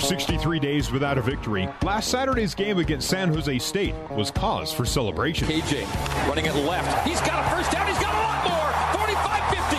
63 days without a victory, last Saturday's game against San Jose State was cause for celebration. KJ running it left. He's got a first down. He's got a lot more. 45 50.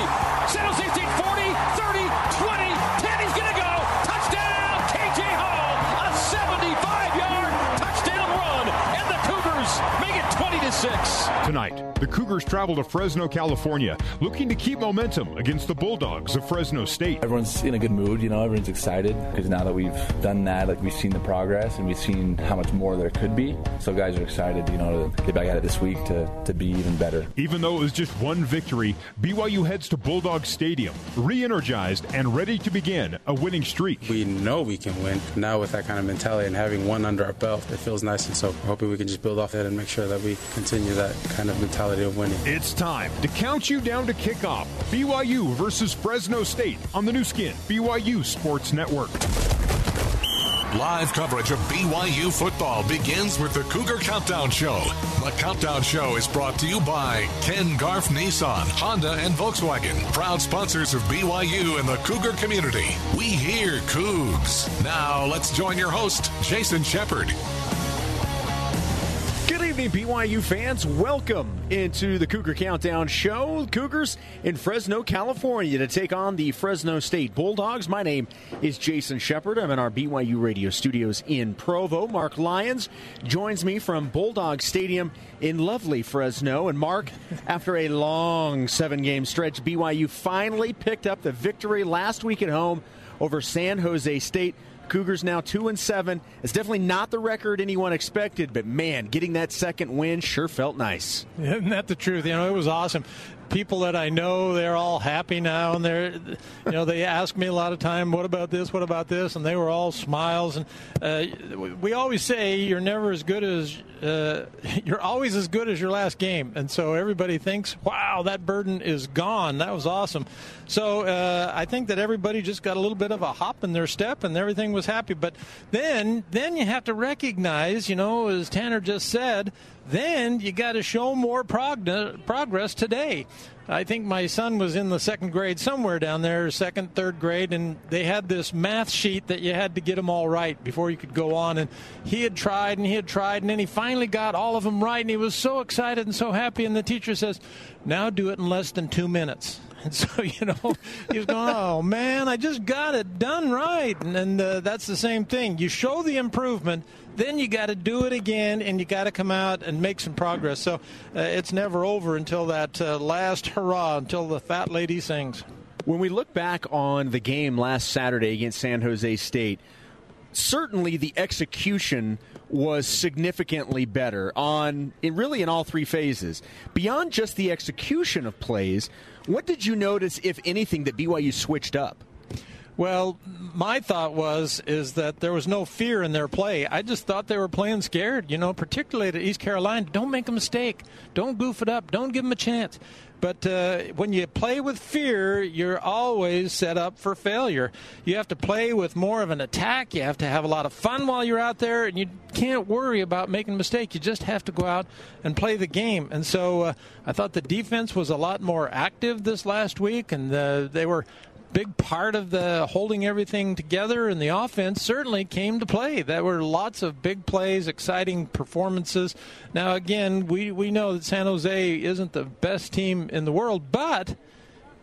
San Jose State 40, 30, 20, 10. He's going to go. Touchdown, KJ Hall. A 75 yard touchdown run. And the Cougars make it 20 to 6. Tonight, the Cougars travel to Fresno, California, looking to keep momentum against the Bulldogs of Fresno State. Everyone's in a good mood, you know, everyone's excited because now that we've done that, like we've seen the progress and we've seen how much more there could be. So guys are excited, you know, to get back at it this week to, to be even better. Even though it was just one victory, BYU heads to Bulldog Stadium, re energized and ready to begin a winning streak. We know we can win. Now, with that kind of mentality and having one under our belt, it feels nice. And so, hoping we can just build off that and make sure that we continue that kind of mentality of winning. It's time to count you down to kickoff. BYU versus Fresno State on the Nu Skin, BYU Sports Network. Live coverage of BYU football begins with the Cougar Countdown Show. The Countdown Show is brought to you by Ken Garff Nissan, Honda, and Volkswagen, proud sponsors of BYU and the Cougar community. We hear Cougs. Now let's join your host, Jason Shepard. Good evening, BYU fans. Welcome into the Cougar Countdown Show. Cougars in Fresno, California to take on the Fresno State Bulldogs. My name is Jason Shepard. I'm in our BYU radio studios in Provo. Mark Lyons joins me from Bulldog Stadium in lovely Fresno. And Mark, after a long seven game stretch, BYU finally picked up the victory last week at home over San Jose State. Cougars now two and seven. It's definitely not the record anyone expected, but man, getting that second win sure felt nice. Isn't that the truth? You know, it was awesome. People that I know, they're all happy now, and they're, you know, they ask me a lot of time, "What about this? What about this?" And they were all smiles. And uh, we always say you're never as good as uh, you're always as good as your last game, and so everybody thinks, "Wow, that burden is gone. That was awesome." So uh, I think that everybody just got a little bit of a hop in their step, and everything was happy. But then, then you have to recognize, you know, as Tanner just said, then you got to show more prog- progress today. I think my son was in the second grade somewhere down there, second, third grade, and they had this math sheet that you had to get them all right before you could go on. And he had tried and he had tried, and then he finally got all of them right, and he was so excited and so happy. And the teacher says, Now do it in less than two minutes. And so, you know, he was going, oh, man, I just got it done right. And, and uh, that's the same thing. You show the improvement, then you got to do it again, and you got to come out and make some progress. So uh, it's never over until that uh, last hurrah, until the fat lady sings. When we look back on the game last Saturday against San Jose State, certainly the execution was significantly better on in really in all three phases. Beyond just the execution of plays, what did you notice, if anything, that BYU switched up? Well, my thought was is that there was no fear in their play. I just thought they were playing scared, you know, particularly at East Carolina. Don't make a mistake. Don't goof it up. Don't give them a chance. But uh, when you play with fear, you're always set up for failure. You have to play with more of an attack. You have to have a lot of fun while you're out there, and you can't worry about making a mistake. You just have to go out and play the game. And so uh, I thought the defense was a lot more active this last week, and uh, they were big part of the holding everything together in the offense certainly came to play. There were lots of big plays, exciting performances. Now, again, we, we know that San Jose isn't the best team in the world, but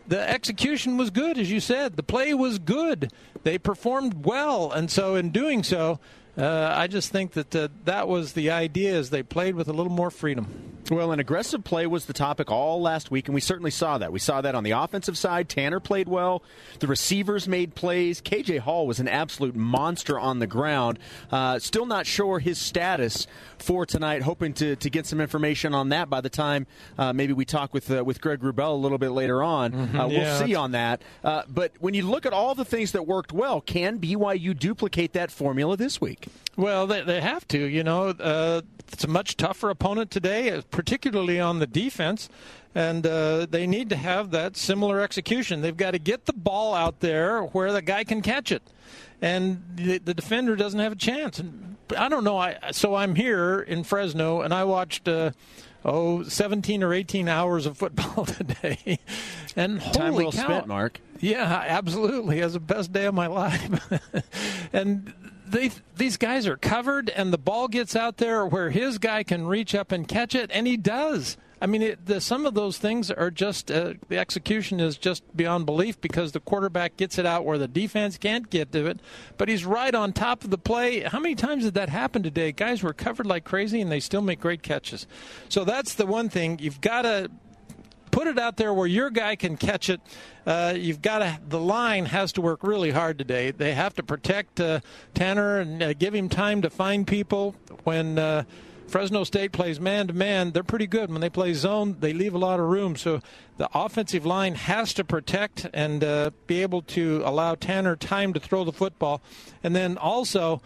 the execution was good, as you said. The play was good. They performed well, and so in doing so, uh, I just think that uh, that was the idea as they played with a little more freedom. Well, an aggressive play was the topic all last week, and we certainly saw that. We saw that on the offensive side. Tanner played well. The receivers made plays. KJ Hall was an absolute monster on the ground. Uh, still not sure his status for tonight. Hoping to, to get some information on that by the time uh, maybe we talk with uh, with Greg Wrubell a little bit later on. Mm-hmm. we'll Yeah, see that's- on that. Uh, but when you look at all the things that worked well, can BYU duplicate that formula this week? Well, they, they have to. You know, uh, it's a much tougher opponent today, uh, particularly on the defense, and uh, they need to have that similar execution. They've got to get the ball out there where the guy can catch it, and the, the defender doesn't have a chance. And I don't know. I so I'm here in Fresno, and I watched. Uh, Oh, 17 or 18 hours of football today. And Time holy well cow. spent, Mark. Yeah, absolutely. It was the best day of my life. and they, these guys are covered, and the ball gets out there where his guy can reach up and catch it, and he does. I mean, it, the, some of those things are just uh, the execution is just beyond belief because the quarterback gets it out where the defense can't get to it, but he's right on top of the play. How many times did that happen today? Guys were covered like crazy and they still make great catches. So that's the one thing you've got to put it out there where your guy can catch it. Uh, you've got to. The line has to work really hard today. They have to protect uh, Tanner and uh, give him time to find people when. Uh, Fresno State plays man to man. They're pretty good. When they play zone, they leave a lot of room. So the offensive line has to protect and uh, be able to allow Tanner time to throw the football. And then also,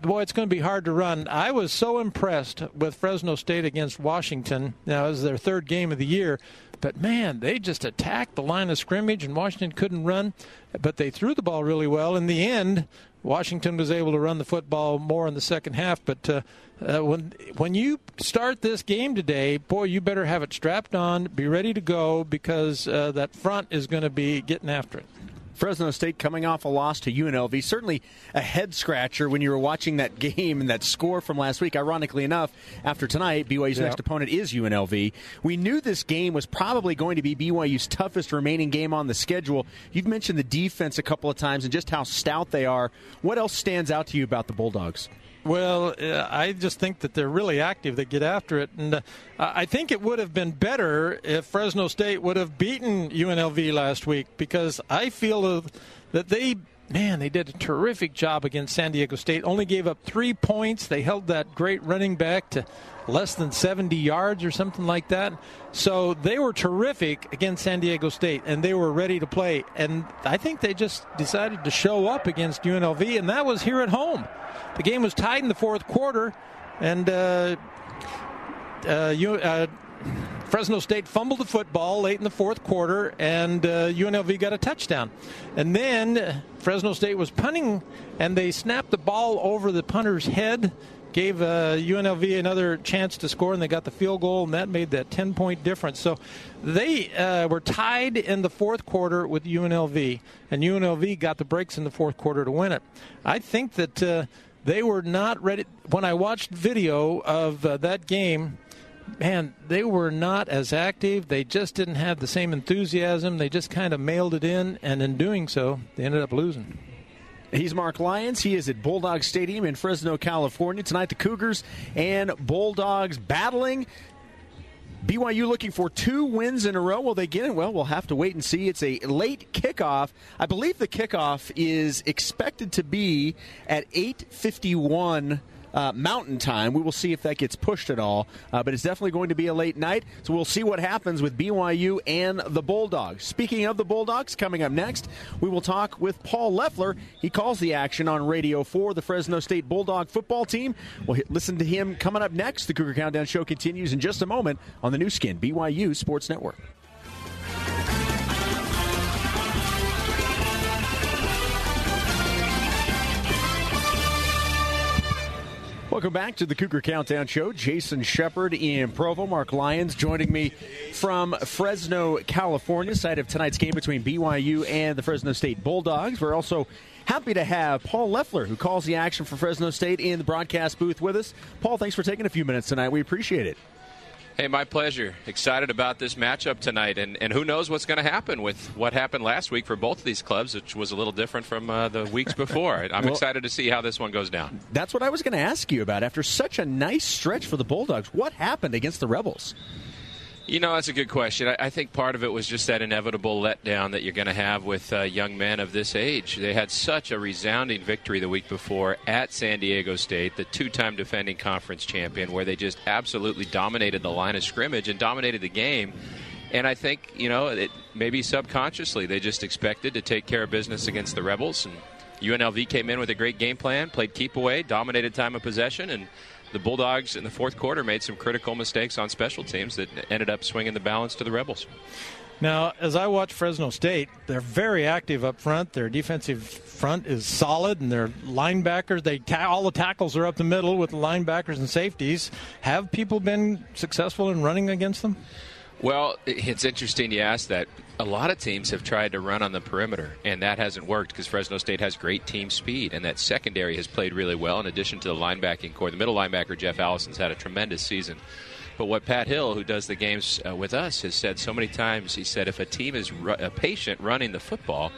boy, it's going to be hard to run. I was so impressed with Fresno State against Washington. Now, it was their third game of the year. But man, they just attacked the line of scrimmage, and Washington couldn't run. But they threw the ball really well. In the end, Washington was able to run the football more in the second half. But uh, uh, when when you start this game today, boy, you better have it strapped on, be ready to go, because uh, that front is going to be getting after it. Fresno State coming off a loss to UNLV. Certainly a head scratcher when you were watching that game and that score from last week. Ironically enough, after tonight, BYU's yep. next opponent is UNLV. We knew this game was probably going to be BYU's toughest remaining game on the schedule. You've mentioned the defense a couple of times and just how stout they are. What else stands out to you about the Bulldogs? Well, uh, I just think that they're really active. They get after it, and uh, I think it would have been better if Fresno State would have beaten UNLV last week because I feel that they, man, they did a terrific job against San Diego State. Only gave up three points. They held that great running back to less than 70 yards or something like that. So they were terrific against San Diego State, and they were ready to play. And I think they just decided to show up against UNLV, and that was here at home. The game was tied in the fourth quarter, and uh, uh, you, uh, Fresno State fumbled the football late in the fourth quarter, and UNLV uh, got a touchdown. And then Fresno State was punting, and they snapped the ball over the punter's head gave uh, UNLV another chance to score, and they got the field goal, and that made that 10 point difference. So they uh, were tied in the fourth quarter with UNLV, and UNLV got the breaks in the fourth quarter to win it. I think that uh, they were not ready. When I watched video of uh, that game, man, they were not as active. They just didn't have the same enthusiasm. They just kind of mailed it in, and in doing so, they ended up losing. He's Mark Lyons. He is at Bulldog Stadium in Fresno, California. Tonight, the Cougars and Bulldogs battling. BYU looking for two wins in a row. Will they get it? Well, we'll have to wait and see. It's a late kickoff. I believe the kickoff is expected to be at 851 uh, Mountain Time. We will see if that gets pushed at all, uh, but it's definitely going to be a late night. So we'll see what happens with BYU and the Bulldogs. Speaking of the Bulldogs, coming up next, we will talk with Paul Loeffler. He calls the action on Radio for the Fresno State Bulldog football team. We'll listen to him coming up next. The Cougar Countdown Show continues in just a moment on the Nu Skin BYU Sports Network. Welcome back to the Cougar Countdown Show. Jason Shepard in Provo, Mark Lyons joining me from Fresno, California, site of tonight's game between BYU and the Fresno State Bulldogs. We're also happy to have Paul Loeffler, who calls the action for Fresno State, in the broadcast booth with us. Paul, thanks for taking a few minutes tonight. We appreciate it. Hey, my pleasure. Excited about this matchup tonight, and, and who knows what's going to happen with what happened last week for both of these clubs, which was a little different from uh, the weeks before. I'm well, excited to see how this one goes down. That's what I was going to ask you about. After such a nice stretch for the Bulldogs, what happened against the Rebels? You know, that's a good question. I, I, think part of it was just that inevitable letdown that you're going to have with uh, young men of this age. They had such a resounding victory the week before at San Diego State, the two time defending conference champion, where they just absolutely dominated the line of scrimmage and dominated the game. And I think, you know, it, maybe subconsciously they just expected to take care of business against the Rebels. And UNLV came in with a great game plan, played keep away, dominated time of possession, and the Bulldogs in the fourth quarter made some critical mistakes on special teams that ended up swinging the balance to the Rebels. Now, as I watch Fresno State, they're very active up front. Their defensive front is solid, and their linebackers, they ta- all the tackles are up the middle with the linebackers and safeties. Have people been successful in running against them? Well, it's interesting you ask that. A lot of teams have tried to run on the perimeter, and that hasn't worked because Fresno State has great team speed, and that secondary has played really well in addition to the linebacking core. The middle linebacker, Jeff Allison's had a tremendous season. But what Pat Hill, who does the games uh, with us, has said so many times, he said if a team is ru- patient running the football,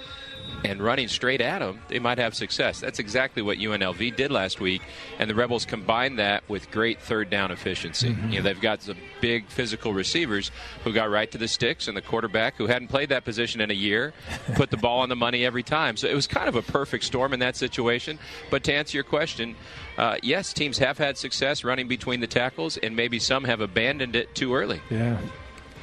and running straight at them, they might have success. That's exactly what UNLV did last week, and the Rebels combined that with great third down efficiency. Mm-hmm. You know, they've got some big physical receivers who got right to the sticks, and the quarterback who hadn't played that position in a year put the ball on the money every time. So it was kind of a perfect storm in that situation. But to answer your question, uh, yes, teams have had success running between the tackles, and maybe some have abandoned it too early. Yeah.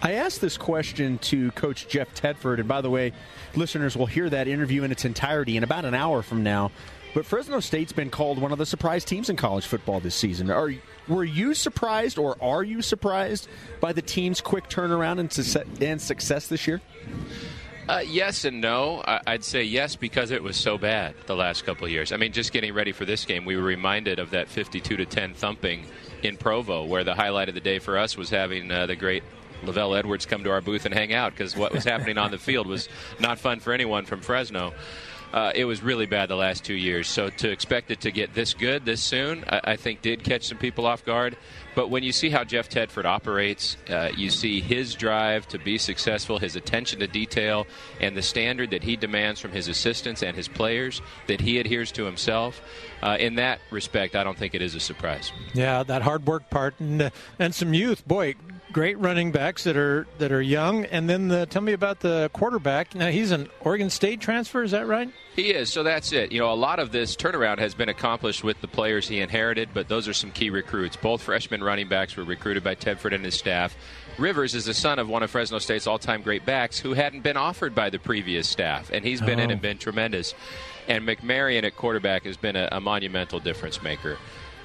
I asked this question to Coach Jeff Tedford, and by the way, listeners will hear that interview in its entirety in about an hour from now. But Fresno State's been called one of the surprise teams in college football this season. Are were you surprised, or are you surprised by the team's quick turnaround and, su- and success this year? Uh, yes and no. I'd say yes because it was so bad the last couple years. I mean, just getting ready for this game, we were reminded of that 52 to 10 thumping in Provo, where the highlight of the day for us was having uh, the great LaVell Edwards come to our booth and hang out because what was happening on the field was not fun for anyone from Fresno. Uh, it was really bad the last two years. So to expect it to get this good this soon, I, I think did catch some people off guard. But when you see how Jeff Tedford operates, uh, you see his drive to be successful, his attention to detail, and the standard that he demands from his assistants and his players that he adheres to himself. Uh, in that respect, I don't think it is a surprise. Yeah, that hard work part and uh, and some youth. Boy, great running backs that are that are young. And then the, tell me about the quarterback. Now he's an Oregon State transfer. Is that right? He is. So that's it. You know, a lot of this turnaround has been accomplished with the players he inherited, but those are some key recruits. Both freshman running backs were recruited by Tedford and his staff. Rivers is the son of one of Fresno State's all-time great backs who hadn't been offered by the previous staff, and he's been oh. in and been tremendous. And McMaryion at quarterback has been a, a monumental difference maker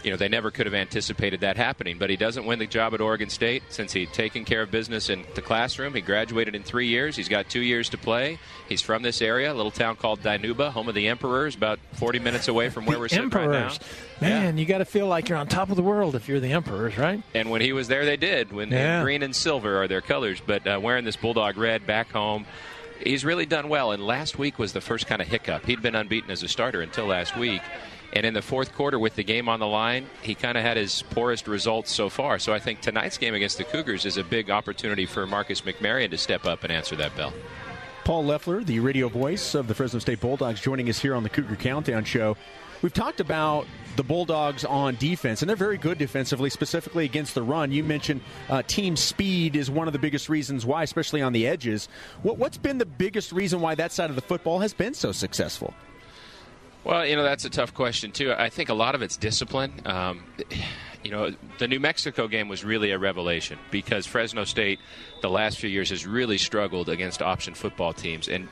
you know, they never could have anticipated that happening. But he doesn't win the job at Oregon State since he'd taken care of business in the classroom. He graduated in three years. He's got two years to play. He's from this area, a little town called Dinuba, home of the Emperors, about 40 minutes away from where the we're sitting Emperors. right now. Man, yeah. you got to feel like you're on top of the world if you're the Emperors, right? And when he was there, they did. When yeah. green and silver are their colors. But uh, wearing this Bulldog red back home, he's really done well. And last week was the first kind of hiccup. He'd been unbeaten as a starter until last week. And in the fourth quarter, with the game on the line, he kind of had his poorest results so far. So I think tonight's game against the Cougars is a big opportunity for Marcus McMaryion to step up and answer that bell. Paul Loeffler, the radio voice of the Fresno State Bulldogs, joining us here on the Cougar Countdown Show. We've talked about the Bulldogs on defense, and they're very good defensively, specifically against the run. You mentioned uh, team speed is one of the biggest reasons why, especially on the edges. What, what's been the biggest reason why that side of the football has been so successful? Well, you know that's a tough question too. I think a lot of it's discipline. Um, you know, the New Mexico game was really a revelation because Fresno State, the last few years, has really struggled against option football teams, and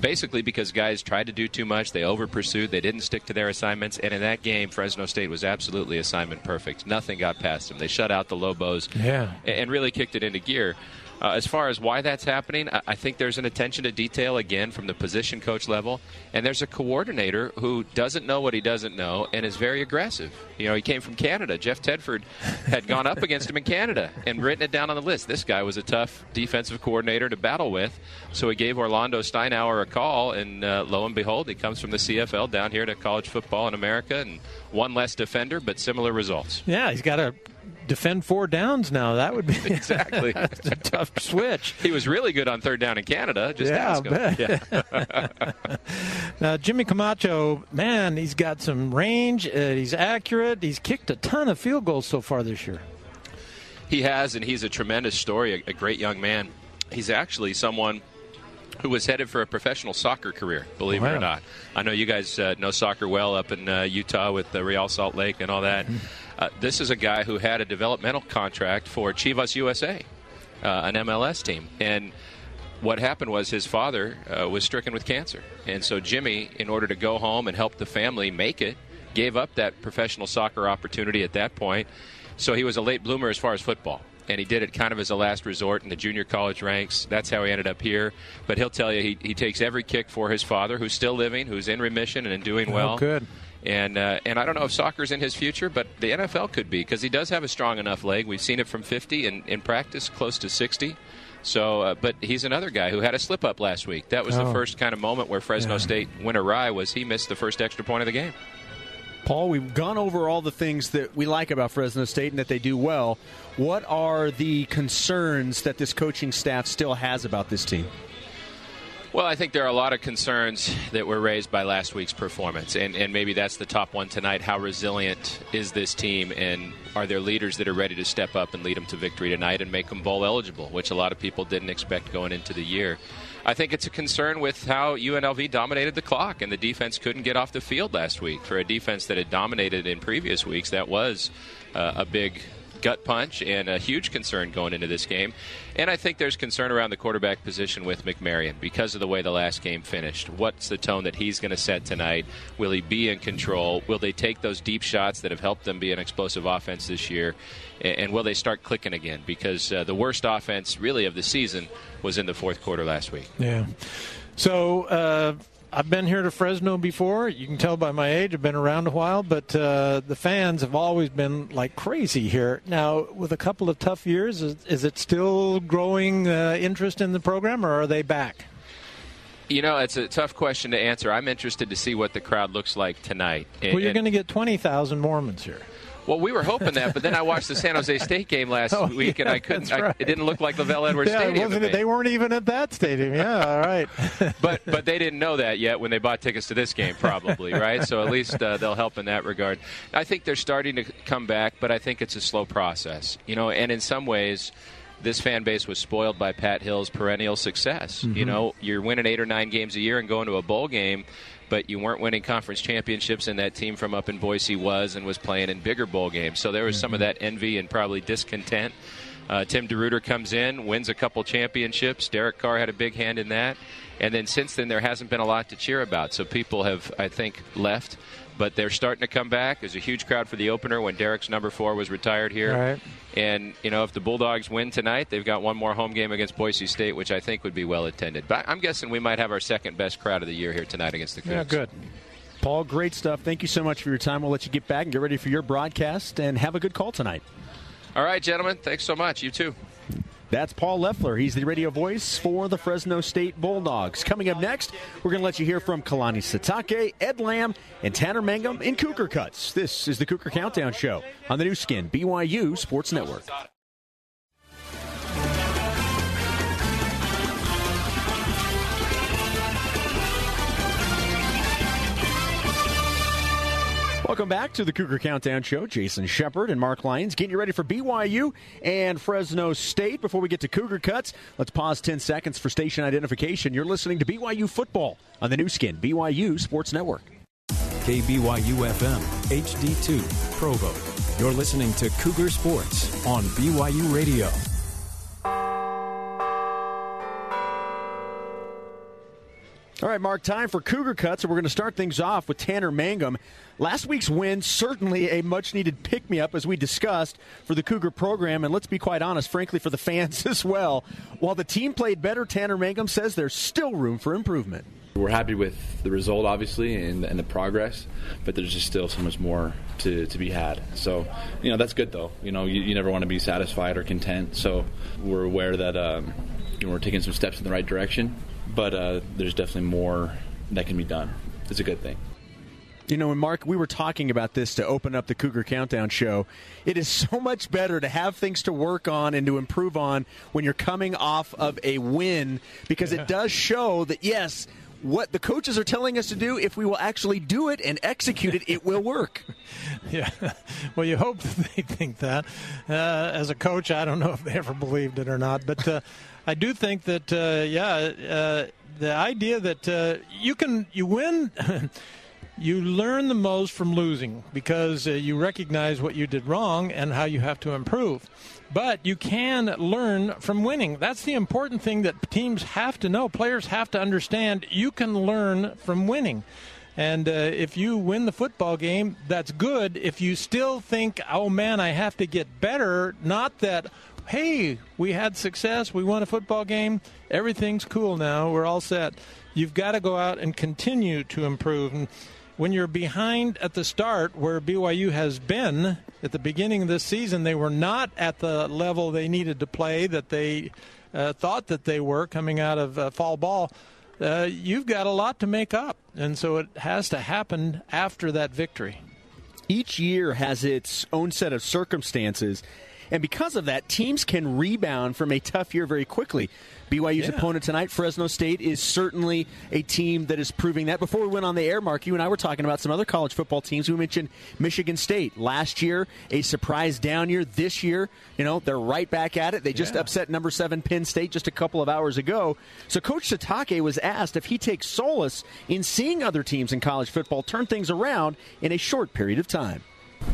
basically because guys tried to do too much, they over pursued, they didn't stick to their assignments, and in that game, Fresno State was absolutely assignment perfect. Nothing got past them. They shut out the Lobos, yeah. and really kicked it into gear. Uh, as far as why that's happening, I, I think there's an attention to detail again from the position coach level, and there's a coordinator who doesn't know what he doesn't know and is very aggressive. You know, he came from Canada. Jeff Tedford had gone up against him in Canada and written it down on the list. This guy was a tough defensive coordinator to battle with, so he gave Orlando Steinauer a call, and uh, lo and behold, he comes from the CFL down here to college football in America, and one less defender, but similar results. Yeah, he's got a defend four downs now. That would be exactly a tough switch. He was really good on third down in Canada. Just yeah, ask him. Yeah. now Jimmy Camacho, man, he's got some range. Uh, he's accurate. He's kicked a ton of field goals so far this year. He has, and he's a tremendous story. A, a great young man. He's actually someone who was headed for a professional soccer career, believe wow. it or not. I know you guys uh, know soccer well up in uh, Utah with the Real Salt Lake and all that. Mm-hmm. Uh, this is a guy who had a developmental contract for Chivas USA, uh, an MLS team. And what happened was his father uh, was stricken with cancer. And so Jimmy, in order to go home and help the family make it, gave up that professional soccer opportunity at that point. So he was a late bloomer as far as football and he did it kind of as a last resort in the junior college ranks. That's how he ended up here. But he'll tell you he, he takes every kick for his father, who's still living, who's in remission and doing well. Oh, good. And uh, and I don't know if soccer's in his future, but the NFL could be because he does have a strong enough leg. We've seen it from 50 and in practice close to 60. So, uh, but he's another guy who had a slip up last week. That was Oh. the first kind of moment where Fresno Yeah. State went awry. Was he missed the first extra point of the game? Paul, we've gone over all the things that we like about Fresno State and that they do well. What are the concerns that this coaching staff still has about this team? Well, I think there are a lot of concerns that were raised by last week's performance, and, and maybe that's the top one tonight. How resilient is this team, and are there leaders that are ready to step up and lead them to victory tonight and make them bowl eligible, which a lot of people didn't expect going into the year? I think it's a concern with how UNLV dominated the clock, and the defense couldn't get off the field last week. For a defense that had dominated in previous weeks, that was uh, a big gut punch and a huge concern going into this game. And I think there's concern around the quarterback position with McMaryion because of the way the last game finished. What's the tone that he's going to set tonight? Will he be in control? Will they take those deep shots that have helped them be an explosive offense this year? And will they start clicking again? Because uh, the worst offense, really, of the season was in the fourth quarter last week. Yeah. So uh, I've been here to Fresno before. You can tell by my age. I've been around a while, but uh, the fans have always been like crazy here. Now, with a couple of tough years, is, is it still growing uh, interest in the program, or are they back? You know, it's a tough question to answer. I'm interested to see what the crowd looks like tonight. And- well, you're going to get 20,000 Mormons here. Well, we were hoping that, but then I watched the San Jose State game last Oh, week, and I couldn't. that's I, it didn't look like LaVell Edwards yeah, Stadium. it? They weren't even at that stadium. Yeah, all right. but but they didn't know that yet when they bought tickets to this game, probably, right? So at least uh, they'll help in that regard. I think they're starting to come back, but I think it's a slow process, you know. And in some ways, this fan base was spoiled by Pat Hill's perennial success. You Mhm. know, you're winning eight or nine games a year and going to a bowl game. But you weren't winning conference championships, and that team from up in Boise was and was playing in bigger bowl games. So there was some of that envy and probably discontent. Uh, Tim DeRuyter comes in, wins a couple championships. Derek Carr had a big hand in that. And then since then, there hasn't been a lot to cheer about. So people have, I think, left. But they're starting to come back. There's a huge crowd for the opener when Derek's number four was retired here. Right. And, you know, if the Bulldogs win tonight, they've got one more home game against Boise State, which I think would be well attended. But I'm guessing we might have our second best crowd of the year here tonight against the Cougs. Yeah, good. Paul, great stuff. Thank you so much for your time. We'll let you get back and get ready for your broadcast and have a good call tonight. All right, gentlemen. Thanks so much. You too. That's Paul Loeffler. He's the radio voice for the Fresno State Bulldogs. Coming up next, we're going to let you hear from Kalani Sitake, Ed Lamb, and Tanner Mangum in Cougar Cuts. This is the Cougar Countdown Show on the Nu Skin, BYU Sports Network. Welcome back to the Cougar Countdown Show. Jason Shepard and Mark Lyons getting you ready for BYU and Fresno State. Before we get to Cougar Cuts, let's pause 10 seconds for station identification. You're listening to BYU Football on the Nu Skin, BYU Sports Network. KBYU FM, HD2, Provo. You're listening to Cougar Sports on BYU Radio. All right, Mark, time for Cougar Cuts, and we're going to start things off with Tanner Mangum. Last week's win, certainly a much needed pick me up, as we discussed, for the Cougar program, and let's be quite honest, frankly, for the fans as well. While the team played better, Tanner Mangum says there's still room for improvement. We're happy with the result, obviously, and, and the progress, but there's just still so much more to, to be had. So, you know, that's good, though. You know, you, you never want to be satisfied or content. So, we're aware that um, you know, we're taking some steps in the right direction, but uh, there's definitely more that can be done. It's a good thing. You know, and Mark, we were talking about this to open up the Cougar Countdown show. It is so much better to have things to work on and to improve on when you're coming off of a win because Yeah. it does show that, yes, what the coaches are telling us to do, if we will actually do it and execute it, it will work. Yeah. Well, you hope they think that. Uh, as a coach, I don't know if they ever believed it or not, but uh, I do think that, uh, yeah, uh, the idea that uh, you can you win. You learn the most from losing because uh, you recognize what you did wrong and how you have to improve. But you can learn from winning. That's the important thing that teams have to know. Players have to understand you can learn from winning. And uh, if you win the football game, that's good. If you still think, oh man, I have to get better, not that, hey, we had success, we won a football game, everything's cool now, we're all set. You've got to go out and continue to improve. And when you're behind at the start, where BYU has been at the beginning of this season, they were not at the level they needed to play that they uh, thought that they were coming out of uh, fall ball. Uh, you've got a lot to make up, and so it has to happen after that victory. Each year has its own set of circumstances, and because of that, teams can rebound from a tough year very quickly. BYU's Yeah. opponent tonight, Fresno State, is certainly a team that is proving that. Before we went on the air, Mark, you and I were talking about some other college football teams. We mentioned Michigan State last year, a surprise down year. This year, you know, they're right back at it. They just Yeah. upset number seven Penn State just a couple of hours ago. So Coach Sitake was asked if he takes solace in seeing other teams in college football turn things around in a short period of time.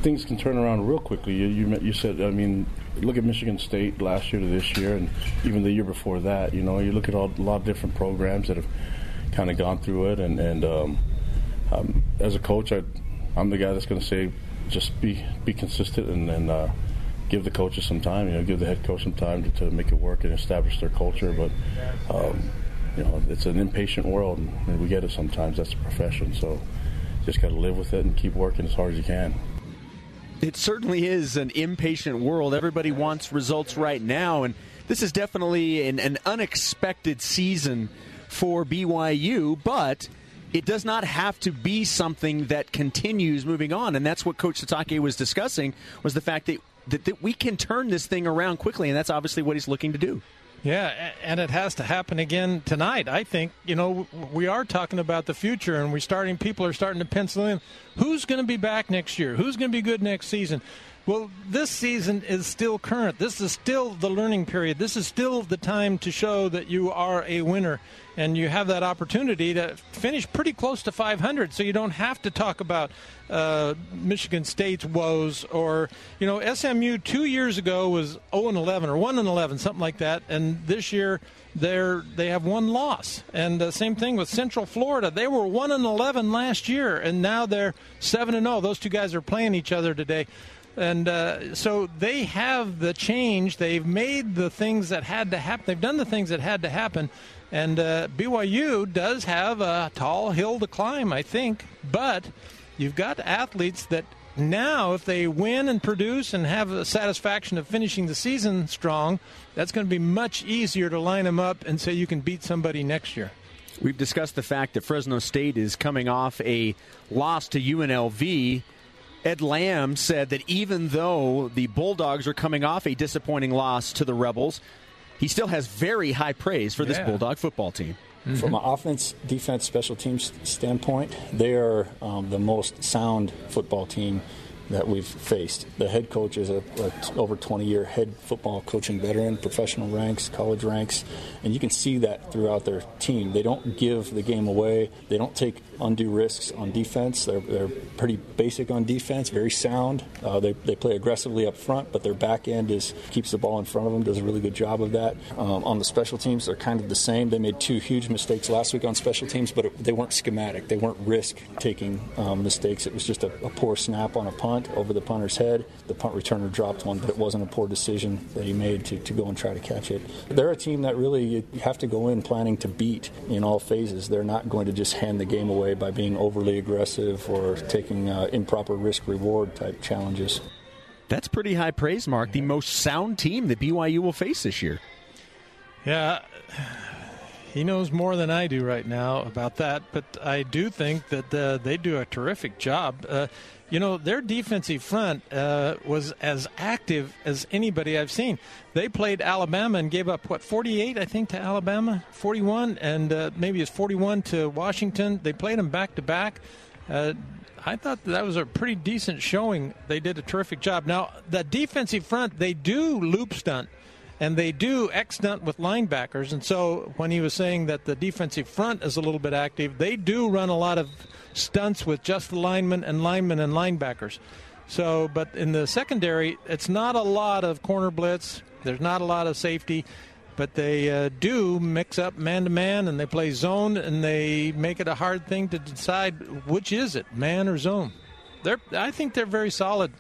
Things can turn around real quickly. You, you, you said, I mean, look at Michigan State last year to this year, and even the year before that. You know, you look at all, a lot of different programs that have kind of gone through it, and, and um, um, as a coach, I, I'm the guy that's going to say, just be be consistent and, and uh, give the coaches some time. You know, give the head coach some time to, to make it work and establish their culture. But um, you know, it's an impatient world, and we get it sometimes. That's a profession, so just got to live with it and keep working as hard as you can. It certainly is an impatient world. Everybody wants results right now, and this is definitely an, an unexpected season for BYU, but it does not have to be something that continues moving on, and that's what Coach Sitake was discussing was the fact that, that, that we can turn this thing around quickly, and that's obviously what he's looking to do. Yeah, and it has to happen again tonight. I think you know we are talking about the future, and we're starting people are starting to pencil in who's going to be back next year, who's going to be good next season. Well, this season is still current. This is still the learning period. This is still the time to show that you are a winner, and you have that opportunity to finish pretty close to 500. So you don't have to talk about uh, Michigan State's woes or you know SMU two years ago was 0 and 11 or 1 and 11, something like that, and this year they're they have one loss. And uh, same thing with Central Florida. They were 1 and 11 last year, and now they're 7 and 0. Those two guys are playing each other today. And uh, so they have the change. They've made the things that had to happen. They've done the things that had to happen. And uh, BYU does have a tall hill to climb, I think. But you've got athletes that now, if they win and produce and have the satisfaction of finishing the season strong, that's going to be much easier to line them up and say you can beat somebody next year. We've discussed the fact that Fresno State is coming off a loss to UNLV. Ed Lamb said that even though the Bulldogs are coming off a disappointing loss to the Rebels, he still has very high praise for this Yeah. Bulldog football team. From an offense, defense, special teams standpoint, they are um, the most sound football team that we've faced. The head coach is a, a t- over 20 year head football coaching veteran, professional ranks, college ranks, and you can see that throughout their team. They don't give the game away. They don't take undue risks on defense. They're, they're pretty basic on defense, very sound. Uh, they, they play aggressively up front, but their back end is keeps the ball in front of them. Does a really good job of that. Um, on the special teams, they're kind of the same. They made two huge mistakes last week on special teams, but it, they weren't schematic. They weren't risk taking um, mistakes. It was just a, a poor snap on a punt over the punter's head. The punt returner dropped one, but it wasn't a poor decision that he made to, to go and try to catch it. They're a team that really you have to go in planning to beat in all phases. They're not going to just hand the game away by being overly aggressive or taking uh, improper risk reward type challenges. That's pretty high praise, Mark. The most sound team that BYU will face this year. Yeah, he knows more than I do right now about that, but I do think that uh, they do a terrific job. Uh, you know, their defensive front uh, was as active as anybody I've seen. They played Alabama and gave up, what, 48, I think, to Alabama? 41, and uh, maybe it's 41 to Washington. They played them back to back. Uh, I thought that was a pretty decent showing. They did a terrific job. Now, the defensive front, they do loop stunt and they do X stunt with linebackers. And so when he was saying that the defensive front is a little bit active, they do run a lot of stunts with just the linemen and linemen and linebackers. So, but in the secondary, it's not a lot of corner blitz. There's not a lot of safety, but they uh, do mix up man to man and they play zone and they make it a hard thing to decide which is it, man or zone. They're, I think they're very solid.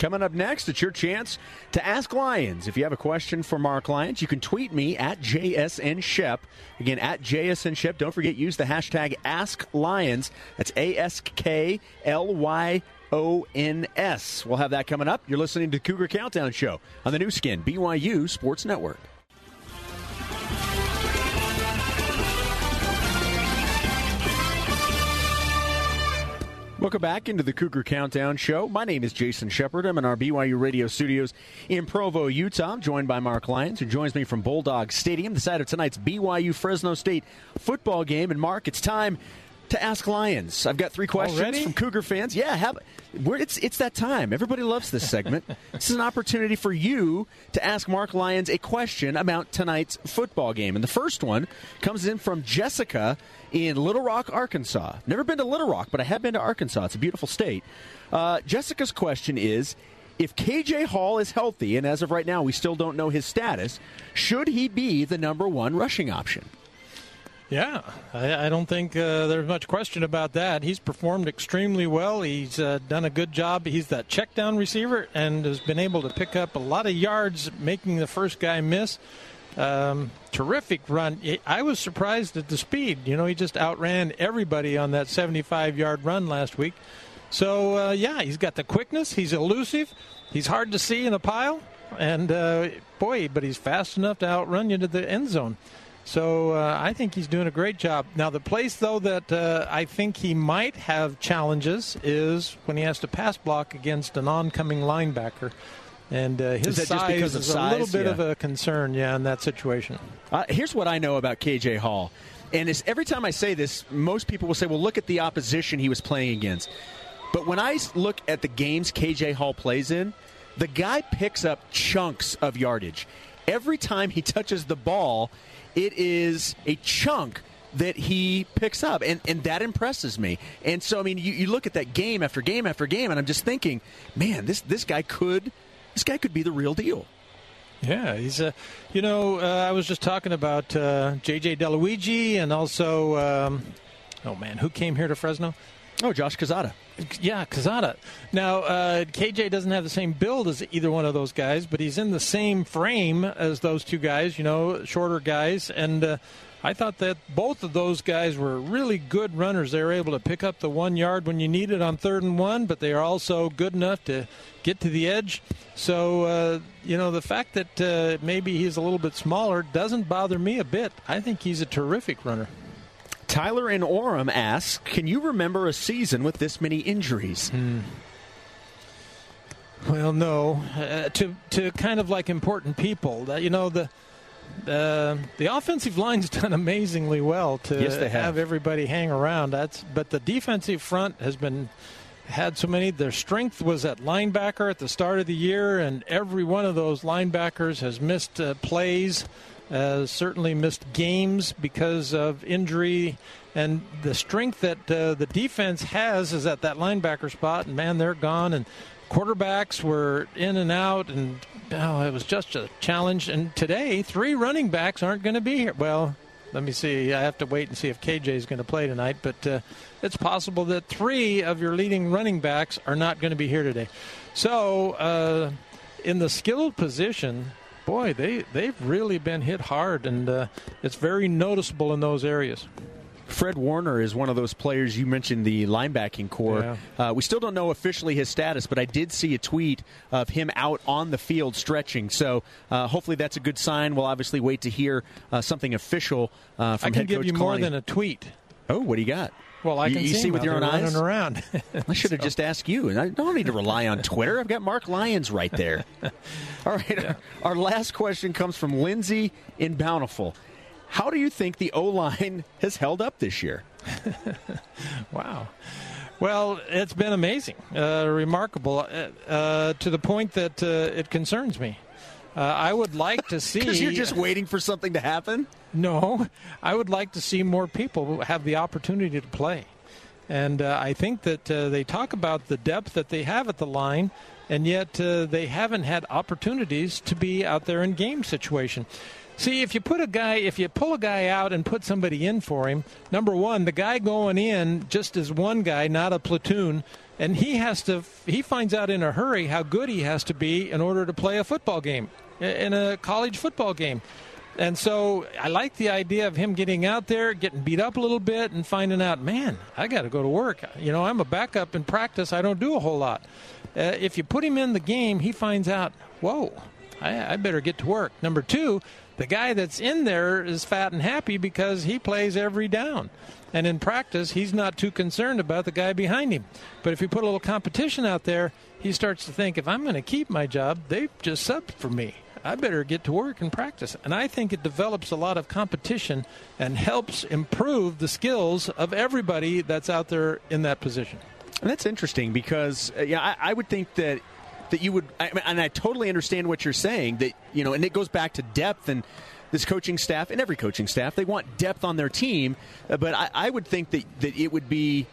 Coming up next, it's your chance to ask Lyons. If you have a question for Mark Lyons, you can tweet me at JSN Shep. Again, at JSN Shep. Don't forget, use the hashtag Ask Lyons. That's A S K L Y O N S. We'll have that coming up. You're listening to Cougar Countdown Show on the Nu Skin, BYU Sports Network. Welcome back into the Cougar Countdown Show. My name is Jason Shepard. I'm in our BYU radio studios in Provo, Utah. I'm joined by Mark Lyons, who joins me from Bulldog Stadium, the site of tonight's BYU Fresno State football game. And Mark, it's time to ask Lyons. I've got three questions Already? from Cougar fans. Yeah, have, it's it's that time. Everybody loves this segment. this is an opportunity for you to ask Mark Lyons a question about tonight's football game. And the first one comes in from Jessica in Little Rock, Arkansas. Never been to Little Rock, but I have been to Arkansas. It's a beautiful state. Uh, Jessica's question is. If KJ Hall is healthy, and as of right now we still don't know his status, should he be the number one rushing option? Yeah, I, I don't think uh, there's much question about that. He's performed extremely well. He's uh, done a good job. He's that check down receiver and has been able to pick up a lot of yards, making the first guy miss. Um, terrific run. I was surprised at the speed. You know, he just outran everybody on that 75 yard run last week. So, uh, yeah, he's got the quickness. He's elusive. He's hard to see in a pile. And, uh, boy, but he's fast enough to outrun you to the end zone. So uh, I think he's doing a great job. Now, the place, though, that uh, I think he might have challenges is when he has to pass block against an oncoming linebacker. And uh, his is size is size? a little bit yeah. of a concern, yeah, in that situation. Uh, here's what I know about KJ Hall. And it's, every time I say this, most people will say, well, look at the opposition he was playing against. But when I look at the games KJ Hall plays in, the guy picks up chunks of yardage. Every time he touches the ball, it is a chunk that he picks up, and, and that impresses me. And so, I mean, you, you look at that game after game after game, and I'm just thinking, man, this this guy could this guy could be the real deal. Yeah, he's a. You know, uh, I was just talking about uh, J.J. Di Luigi and also, um, oh man, who came here to Fresno? Oh, Josh Quezada. Yeah, Quezada. Now, uh, KJ doesn't have the same build as either one of those guys, but he's in the same frame as those two guys. You know, shorter guys, and uh, I thought that both of those guys were really good runners. They were able to pick up the one yard when you need it on third and one, but they are also good enough to get to the edge. So, uh, you know, the fact that uh, maybe he's a little bit smaller doesn't bother me a bit. I think he's a terrific runner. Tyler in Orem asks, "Can you remember a season with this many injuries?" Hmm. Well, no. Uh, to to kind of like important people, that you know the the the offensive line's done amazingly well to Yes, they have. everybody hang around. That's but the defensive front has been had so many. Their strength was at linebacker at the start of the year, and every one of those linebackers has missed uh, plays. Uh, certainly missed games because of injury, and the strength that uh, the defense has is at that linebacker spot. And man, they're gone. And quarterbacks were in and out, and oh, it was just a challenge. And today, three running backs aren't going to be here. Well, let me see. I have to wait and see if KJ is going to play tonight, but uh, it's possible that three of your leading running backs are not going to be here today. So, uh, in the skilled position, boy, they they've really been hit hard, and uh, it's very noticeable in those areas. Fred Warner is one of those players you mentioned the linebacking core. Uh, we still don't know officially his status, but I did see a tweet of him out on the field stretching. So uh, hopefully that's a good sign. We'll obviously wait to hear uh, something official uh, from I can give you more than a tweet. Oh, what do you got? Well, I can you see them with your own eyes? around. I should have just asked you. And I don't need to rely on Twitter. I've got Mark Lyons right there. All right. Our last question comes from Lindsay in Bountiful. How do you think the O line has held up this year? Wow. Well, it's been amazing, uh, remarkable, uh, uh, to the point that uh, it concerns me. Uh, I would like to see. Because you're just waiting for something to happen? No, I would like to see more people have the opportunity to play. And uh, I think that uh, they talk about the depth that they have at the line, and yet uh, they haven't had opportunities to be out there in game situation. See, if you put a guy, if you pull a guy out and put somebody in for him, number one, the guy going in just as one guy, not a platoon, and he has to, he finds out in a hurry how good he has to be in order to play a football game, in a college football game. And so I like the idea of him getting out there, getting beat up a little bit, and finding out, man, I got to go to work. You know, I'm a backup in practice. I don't do a whole lot. Uh, if you put him in the game, he finds out, whoa, I, I better get to work. Number two, the guy that's in there is fat and happy because he plays every down. And in practice, he's not too concerned about the guy behind him. But if you put a little competition out there, he starts to think if I'm going to keep my job, they've just subbed for me. I better get to work and practice. And I think it develops a lot of competition and helps improve the skills of everybody that's out there in that position. And that's interesting because uh, yeah, I, I would think that that you would, I, and I totally understand what you're saying. That you know, and it goes back to depth and this coaching staff and every coaching staff. They want depth on their team, uh, but I, I would think that that it would be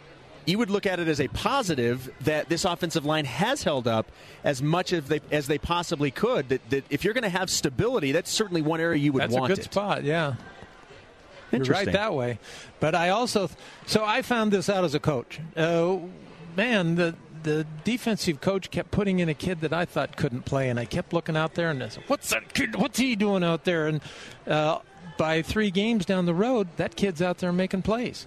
you would look at it as a positive that this offensive line has held up as much as they as they possibly could. That, that if you're going to have stability, that's certainly one area you would that's want. That's a good it. spot, yeah. You're right that way. But I also, so I found this out as a coach. Uh, man, the the defensive coach kept putting in a kid that I thought couldn't play, and I kept looking out there and I said, "What's that kid? What's he doing out there?" And uh, by three games down the road, that kid's out there making plays.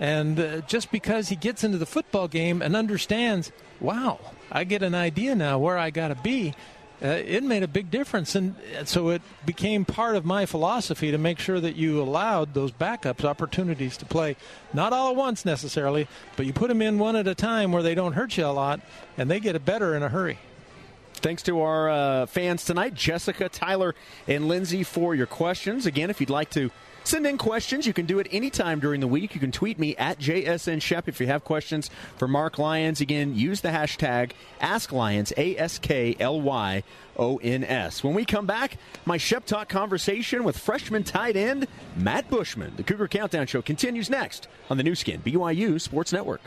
And uh, just because he gets into the football game and understands, wow, I get an idea now where I got to be, uh, it made a big difference. And so it became part of my philosophy to make sure that you allowed those backups opportunities to play, not all at once necessarily, but you put them in one at a time where they don't hurt you a lot and they get better in a hurry. Thanks to our uh, fans tonight, Jessica, Tyler, and Lindsay, for your questions. Again, if you'd like to Send in questions. You can do it anytime during the week. You can tweet me at JSN Shep if you have questions for Mark Lyons. Again, use the hashtag AskLyons, A S K L Y O N S. When we come back, my Shep Talk conversation with freshman tight end Matt Bushman. The Cougar Countdown Show continues next on the Nu Skin, BYU Sports Network.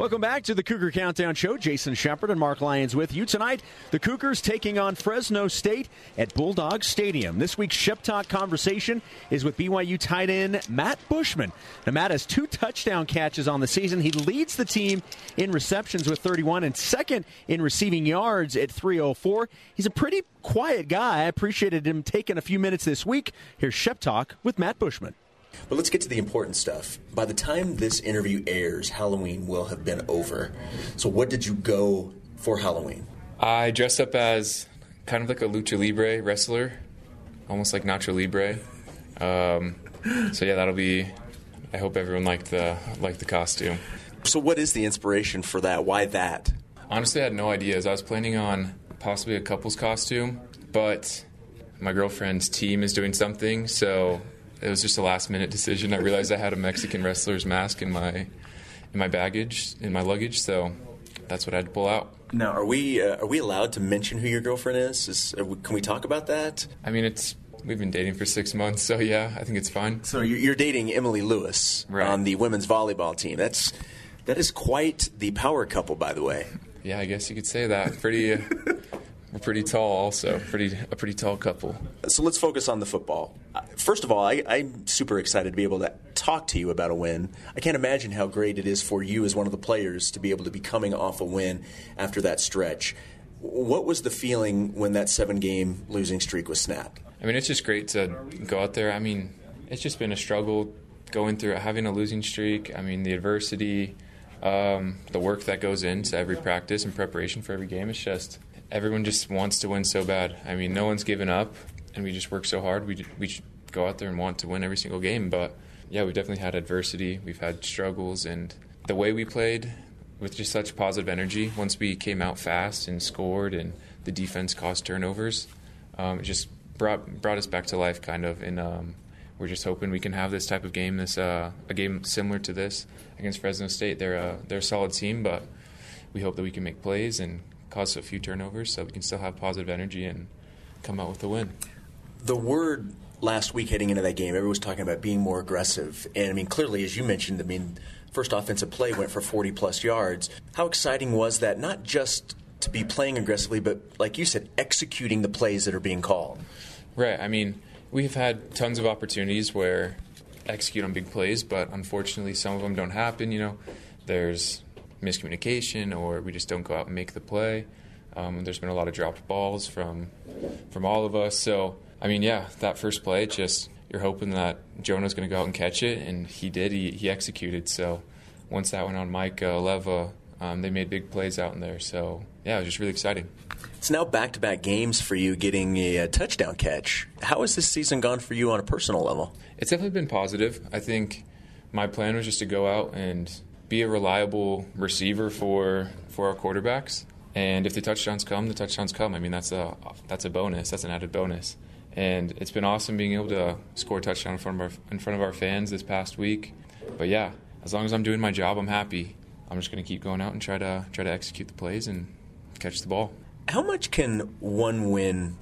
Welcome back to the Cougar Countdown Show. Jason Shepard and Mark Lyons with you tonight. The Cougars taking on Fresno State at Bulldog Stadium. This week's Shep Talk conversation is with BYU tight end Matt Bushman. Now, Matt has two touchdown catches on the season. He leads the team in receptions with 31 and second in receiving yards at 304. He's a pretty quiet guy. I appreciated him taking a few minutes this week. Here's Shep Talk with Matt Bushman. But let's get to the important stuff. By the time this interview airs, Halloween will have been over. So, what did you go for Halloween? I dressed up as kind of like a lucha libre wrestler, almost like Nacho Libre. Um, so yeah, that'll be. I hope everyone liked the liked the costume. So, what is the inspiration for that? Why that? Honestly, I had no ideas. I was planning on possibly a couple's costume, but my girlfriend's team is doing something, so it was just a last minute decision. I realized I had a Mexican wrestler's mask in my in my baggage in my luggage, so that's what I had to pull out. Now, are we uh, are we allowed to mention who your girlfriend is? is we, can we talk about that? I mean, it's we've been dating for six months, so yeah, I think it's fine. So you're dating Emily Lewis right. on the women's volleyball team. That's that is quite the power couple, by the way. Yeah, I guess you could say that. Pretty. Uh, we're pretty tall, also pretty a pretty tall couple. So let's focus on the football. First of all, I, I'm super excited to be able to talk to you about a win. I can't imagine how great it is for you as one of the players to be able to be coming off a win after that stretch. What was the feeling when that seven-game losing streak was snapped? I mean, it's just great to go out there. I mean, it's just been a struggle going through having a losing streak. I mean, the adversity, um, the work that goes into every practice and preparation for every game. is just everyone just wants to win so bad. I mean, no one's given up, and we just work so hard. We we go out there and want to win every single game. But yeah, we've definitely had adversity. We've had struggles, and the way we played with just such positive energy. Once we came out fast and scored, and the defense caused turnovers, um, it just brought brought us back to life, kind of. And um, we're just hoping we can have this type of game, this uh, a game similar to this against Fresno State. They're a, they're a solid team, but we hope that we can make plays and cause a few turnovers so we can still have positive energy and come out with a win. The word last week heading into that game, everyone was talking about being more aggressive. And I mean, clearly, as you mentioned, I mean, first offensive play went for 40 plus yards. How exciting was that? Not just to be playing aggressively, but like you said, executing the plays that are being called. Right. I mean, we've had tons of opportunities where execute on big plays, but unfortunately, some of them don't happen. You know, there's miscommunication, or we just don't go out and make the play. Um, there's been a lot of dropped balls from from all of us. So, I mean, yeah, that first play, just you're hoping that Jonah's going to go out and catch it, and he did. He, he executed. So, once that went on Mike uh, Leva, um, they made big plays out in there. So, yeah, it was just really exciting. It's now back to back games for you getting a, a, touchdown catch. How has this season gone for you on a personal level? It's definitely been positive. I think my plan was just to go out and be a reliable receiver for for our quarterbacks. And if the touchdowns come, the touchdowns come. I mean, that's a that's a bonus. That's an added bonus. And it's been awesome being able to score a touchdown in front of our in front of our fans this past week. But yeah, as long as I'm doing my job, I'm happy. I'm just going to keep going out and try to try to execute the plays and catch the ball. How much can one win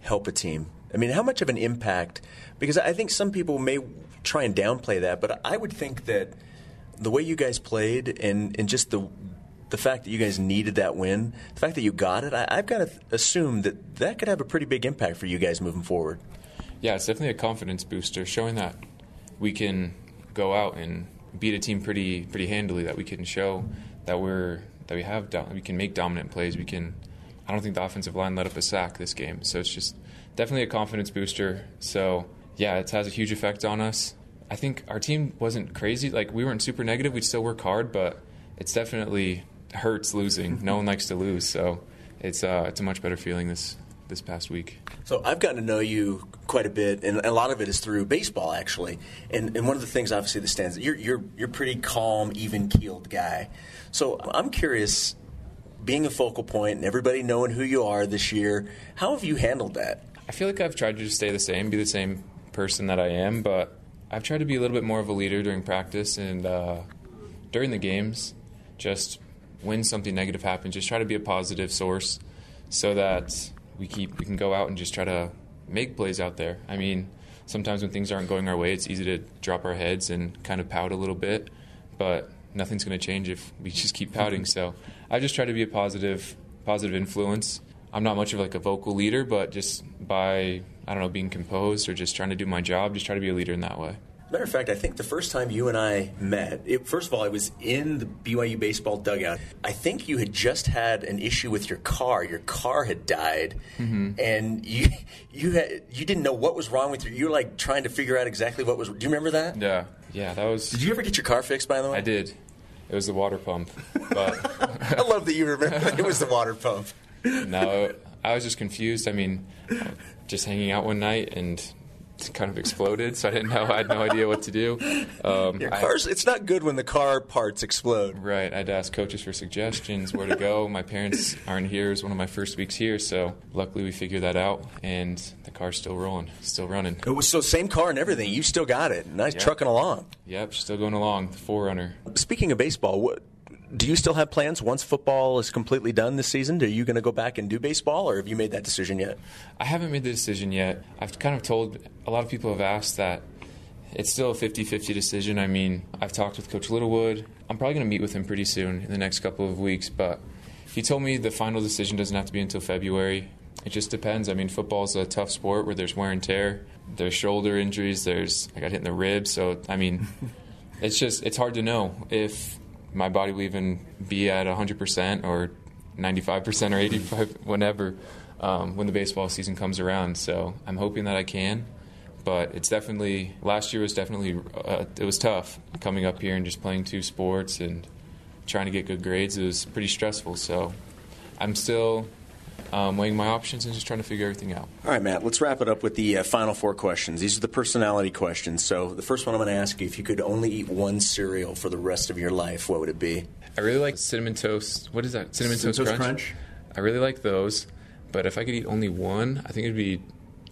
help a team? I mean, how much of an impact? Because I think some people may try and downplay that, but I would think that the way you guys played and, and just the the fact that you guys needed that win, the fact that you got it, I, have got to assume that that could have a pretty big impact for you guys moving forward. Yeah, it's definitely a confidence booster, showing that we can go out and beat a team pretty pretty handily. That we can show that we're that we have we can make dominant plays. We can I don't think the offensive line let up a sack this game. So it's just definitely a confidence booster. So yeah, it has a huge effect on us. I think our team wasn't crazy. Like we weren't super negative. We'd still work hard, but it's definitely hurts losing. no one likes to lose. So it's uh, it's a much better feeling this this past week. So I've gotten to know you quite a bit, and a lot of it is through baseball, actually. And, and one of the things, obviously, that stands you're you're you're pretty calm, even keeled guy. So I'm curious being a focal point and everybody knowing who you are this year. How have you handled that? I feel like I've tried to just stay the same, be the same person that I am, but I've tried to be a little bit more of a leader during practice and uh, during the games. Just when something negative happens, just try to be a positive source so that we keep we can go out and just try to make plays out there. I mean, sometimes when things aren't going our way, it's easy to drop our heads and kind of pout a little bit, but nothing's going to change if we just keep pouting. So I just try to be a positive, positive influence. I'm not much of like a vocal leader, but just by I don't know being composed or just trying to do my job, just try to be a leader in that way. Matter of fact, I think the first time you and I met, it, first of all, I was in the BYU baseball dugout. I think you had just had an issue with your car. Your car had died, mm-hmm. and you you had you didn't know what was wrong with you. You were like trying to figure out exactly what was. Do you remember that? Yeah, yeah, that was. Did you ever get your car fixed? By the way, I did. It was the water pump. But I love that you remember. It was the water pump. no, I was just confused. I mean, just hanging out one night and kind of exploded, so I didn't know. I had no idea what to do. Um, Your car's, I, it's not good when the car parts explode. Right. I had to ask coaches for suggestions, where to go. my parents aren't here. It was one of my first weeks here, so luckily we figured that out, and the car's still rolling, still running. It was so same car and everything. You still got it. Nice yep. trucking along. Yep, still going along. The 4Runner. Speaking of baseball, what do you still have plans once football is completely done this season? Are you going to go back and do baseball, or have you made that decision yet? I haven't made the decision yet. I've kind of told a lot of people have asked that it's still a 50 50 decision. I mean, I've talked with Coach Littlewood. I'm probably going to meet with him pretty soon in the next couple of weeks, but he told me the final decision doesn't have to be until February. It just depends. I mean, football's a tough sport where there's wear and tear, there's shoulder injuries, there's I got hit in the ribs, so I mean, it's just it's hard to know if my body will even be at 100% or 95% or 85 whenever um, when the baseball season comes around. So I'm hoping that I can. But it's definitely last year was definitely uh, it was tough coming up here and just playing two sports and trying to get good grades. It was pretty stressful. So I'm still um, weighing my options and just trying to figure everything out. All right, Matt, let's wrap it up with the uh, final four questions. These are the personality questions. So, the first one I'm going to ask you if you could only eat one cereal for the rest of your life, what would it be? I really like cinnamon toast. What is that? Cinnamon, cinnamon toast, toast crunch? crunch? I really like those. But if I could eat only one, I think it'd be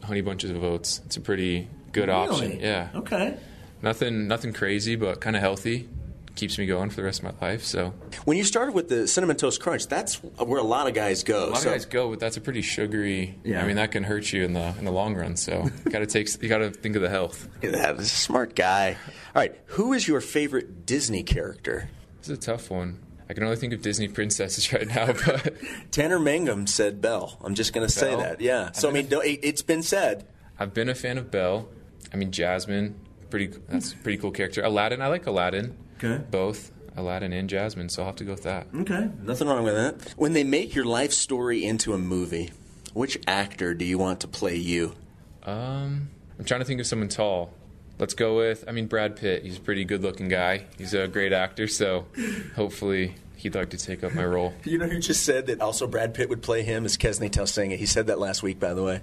Honey Bunches of Oats. It's a pretty good really? option. Yeah. Okay. Nothing, nothing crazy, but kind of healthy. Keeps me going for the rest of my life. So when you started with the cinnamon toast crunch, that's where a lot of guys go. A lot so. of guys go, but that's a pretty sugary. Yeah. I mean, that can hurt you in the in the long run. So you got to take you got to think of the health. That is a smart guy. All right, who is your favorite Disney character? This is a tough one. I can only think of Disney princesses right now, but Tanner Mangum said Belle. I'm just going to say that. Yeah. So I mean, no, it, it's been said. I've been a fan of Belle. I mean, Jasmine, pretty. That's a pretty cool character. Aladdin, I like Aladdin. Okay. Both Aladdin and Jasmine, so I'll have to go with that. Okay. Nothing wrong with that. When they make your life story into a movie, which actor do you want to play you? Um, I'm trying to think of someone tall. Let's go with. I mean, Brad Pitt. He's a pretty good-looking guy. He's a great actor, so hopefully he'd like to take up my role. You know who just said that also Brad Pitt would play him is Kesni Tausinga. He said that last week, by the way.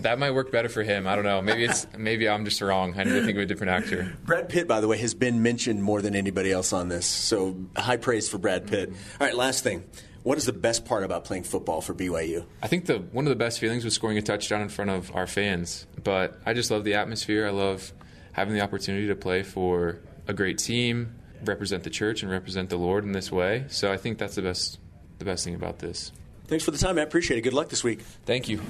That might work better for him. I don't know. Maybe it's maybe I'm just wrong. I need to think of a different actor. Brad Pitt, by the way, has been mentioned more than anybody else on this. So high praise for Brad Pitt. All right, last thing. What is the best part about playing football for BYU? I think the one of the best feelings was scoring a touchdown in front of our fans. But I just love the atmosphere. I love having the opportunity to play for a great team, represent the church, and represent the Lord in this way. So I think that's the best the best thing about this. Thanks for the time. I appreciate it. Good luck this week. Thank you.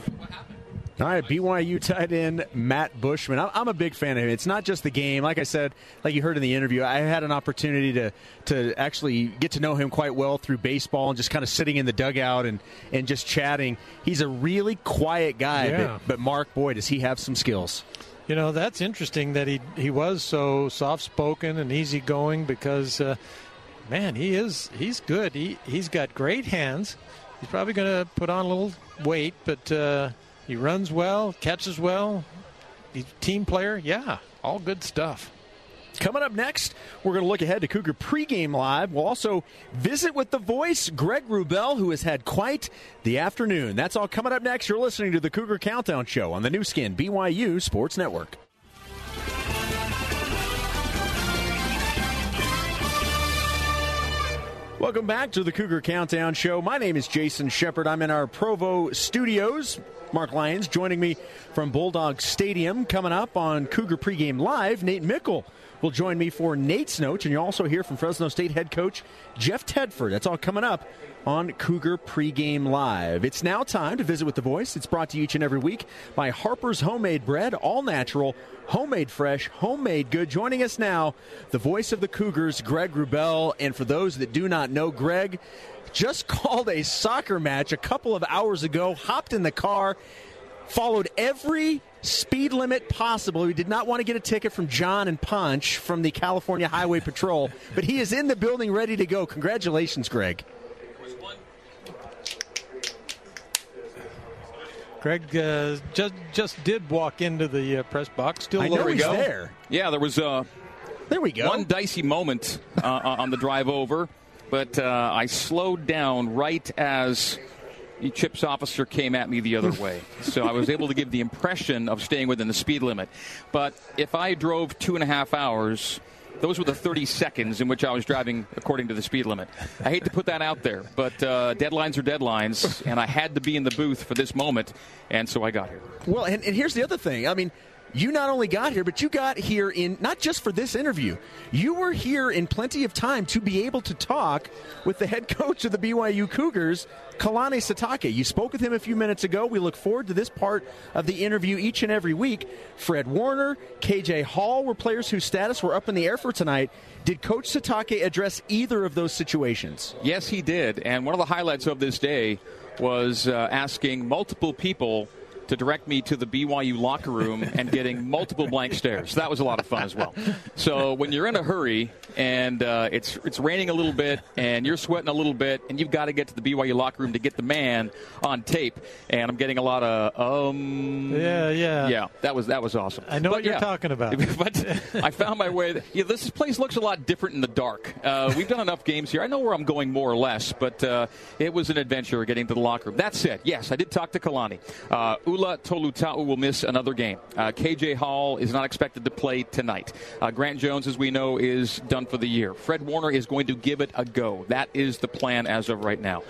All right, BYU tight end Matt Bushman. I'm a big fan of him. It's not just the game. Like I said, like you heard in the interview, I had an opportunity to to actually get to know him quite well through baseball and just kind of sitting in the dugout and, and just chatting. He's a really quiet guy, Yeah. but, but Mark, boy, does he have some skills. You know, that's interesting that he he was so soft spoken and easygoing because, uh, man, he is he's good. He he's got great hands. He's probably going to put on a little weight, but uh, he runs well, catches well. He's a team player. Yeah, all good stuff. Coming up next, we're going to look ahead to Cougar pregame live. We'll also visit with the voice, Greg Wrubell, who has had quite the afternoon. That's all coming up next. You're listening to the Cougar Countdown Show on the Nu Skin BYU Sports Network. Welcome back to the Cougar Countdown Show. My name is Jason Shepard. I'm in our Provo studios. Mark Lyons joining me from Bulldog Stadium. Coming up on Cougar Pregame Live, Nate Mickle will join me for Nate's Notes. And you'll also hear from Fresno State head coach Jeff Tedford. That's all coming up on Cougar Pregame Live. It's now time to visit with The Voice. It's brought to you each and every week by Harper's Homemade Bread, all natural, homemade fresh, homemade good. Joining us now, the voice of the Cougars, Greg Wrubell. And for those that do not know, Greg just called a soccer match a couple of hours ago, hopped in the car, followed every speed limit possible. He did not want to get a ticket from Jon and Ponch from the California Highway Patrol, but he is in the building ready to go. Congratulations, Greg. Greg uh, just just did walk into the uh, press box. Still I know looking he's good. there. Yeah, there was uh, there we go. one dicey moment uh, on the drive over, but uh, I slowed down right as the CHIPS officer came at me the other way. So I was able to give the impression of staying within the speed limit. But if I drove two and a half hours, those were the 30 seconds in which I was driving according to the speed limit. I hate to put that out there, but uh, deadlines are deadlines, and I had to be in the booth for this moment, and so I got here. Well, and, and here's the other thing. I mean, you not only got here, but you got here in not just for this interview. You were here in plenty of time to be able to talk with the head coach of the BYU Cougars, Kalani Sitake. You spoke with him a few minutes ago. We look forward to this part of the interview each and every week. Fred Warner, KJ Hall were players whose status were up in the air for tonight. Did Coach Sitake address either of those situations? Yes, he did. And one of the highlights of this day was uh, asking multiple people to direct me to the BYU locker room and getting multiple blank stares. That was a lot of fun as well. So when you're in a hurry and uh, it's it's raining a little bit and you're sweating a little bit and you've got to get to the BYU locker room to get the man on tape, and I'm getting a lot of um. Yeah, yeah. Yeah, that was that was awesome. I know But what you're yeah. talking about. but I found my way. Yeah, this place looks a lot different in the dark. Uh, we've done enough games here. I know where I'm going more or less, but uh, it was an adventure getting to the locker room. That said, yes, I did talk to Kalani. Ula Tolutau will miss another game. Uh, KJ Hall is not expected to play tonight. Uh, Grant Jones, as we know, is done for the year. Fred Warner is going to give it a go. That is the plan as of right now.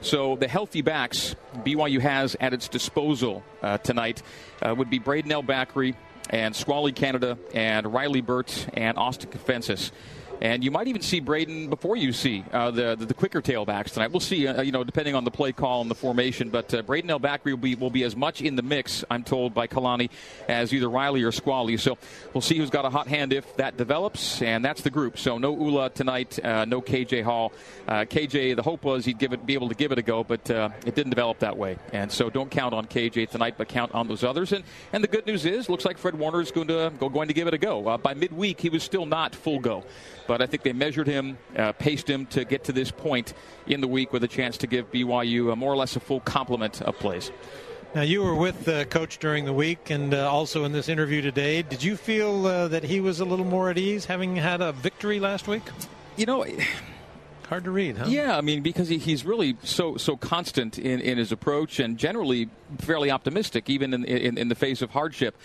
So the healthy backs BYU has at its disposal uh, tonight uh, would be Braden L. And Squally Canada and Riley Burt and Austin Kafentzis. And you might even see Braden before you see uh, the, the, the quicker tailbacks tonight. We'll see, uh, you know, depending on the play call and the formation. But uh, Brayden El-Bakri will be will be as much in the mix, I'm told by Kalani, as either Riley or Squally. So we'll see who's got a hot hand if that develops, and that's the group. So no Ula tonight, uh, no KJ Hall. Uh, KJ, the hope was he'd give it, be able to give it a go, but uh, it didn't develop that way. And so don't count on KJ tonight, but count on those others. And and the good news is, looks like Fred Warner is going to go, going to give it a go. by midweek, he was still not full go but I think they measured him, uh, paced him to get to this point in the week with a chance to give BYU a more or less a full complement of plays. Now, you were with the coach during the week and uh, also in this interview today. Did you feel uh, that he was a little more at ease having had a victory last week? You know, hard to read, huh? Yeah, I mean because he, he's really so so constant in, in his approach and generally fairly optimistic, even in, in, in the face of hardship.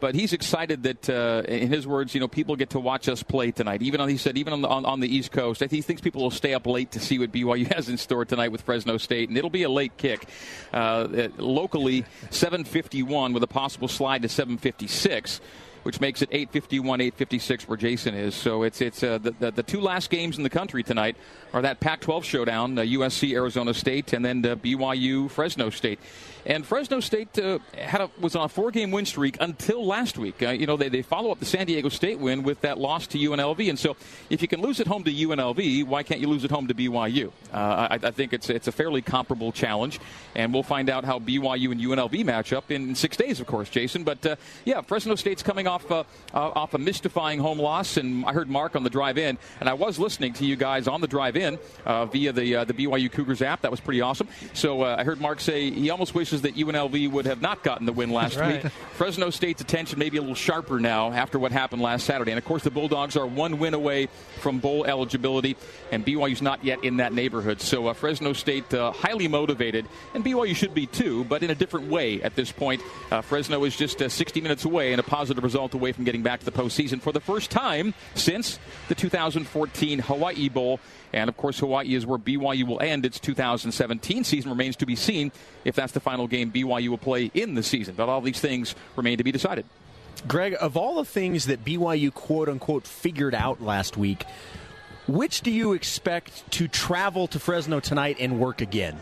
But he's excited that, uh, in his words, you know, people get to watch us play tonight. Even on he said, even on the, on, on the East Coast, he thinks people will stay up late to see what BYU has in store tonight with Fresno State, and it'll be a late kick. Uh, locally, 7:51 with a possible slide to 7:56 which makes it 851, 856 where Jason is. So it's it's uh, the, the, the two last games in the country tonight are that Pac-12 showdown, uh, USC Arizona State, and then uh, BYU Fresno State. And Fresno State uh, had a, was on a four-game win streak until last week. Uh, you know, they, they follow up the San Diego State win with that loss to UNLV. And so, if you can lose at home to UNLV, why can't you lose at home to BYU? Uh, I, I, think it's it's a fairly comparable challenge, and we'll find out how BYU and UNLV match up in six days, of course, Jason. But uh, yeah, Fresno State's coming off uh, uh, off a mystifying home loss, and I heard Mark on the drive-in, and I was listening to you guys on the drive-in via the the BYU Cougars app. That was pretty awesome. So I heard Mark say he almost wishes that UNLV would have not gotten the win last right. week. Fresno State's attention may be a little sharper now after what happened last Saturday. And of course, the Bulldogs are one win away from bowl eligibility, and BYU's not yet in that neighborhood. So uh, Fresno State uh, highly motivated, and BYU should be too, but in a different way at this point. Uh, Fresno is just uh, 60 minutes away and a positive result away from getting back to the postseason for the first time since the 2014 Hawaii Bowl. And of course, Hawaii is where BYU will end its 2017 season. Remains to be seen if that's the final game BYU will play in the season. But all these things remain to be decided. Greg, of all the things that BYU quote unquote figured out last week, which do you expect to travel to Fresno tonight and work again?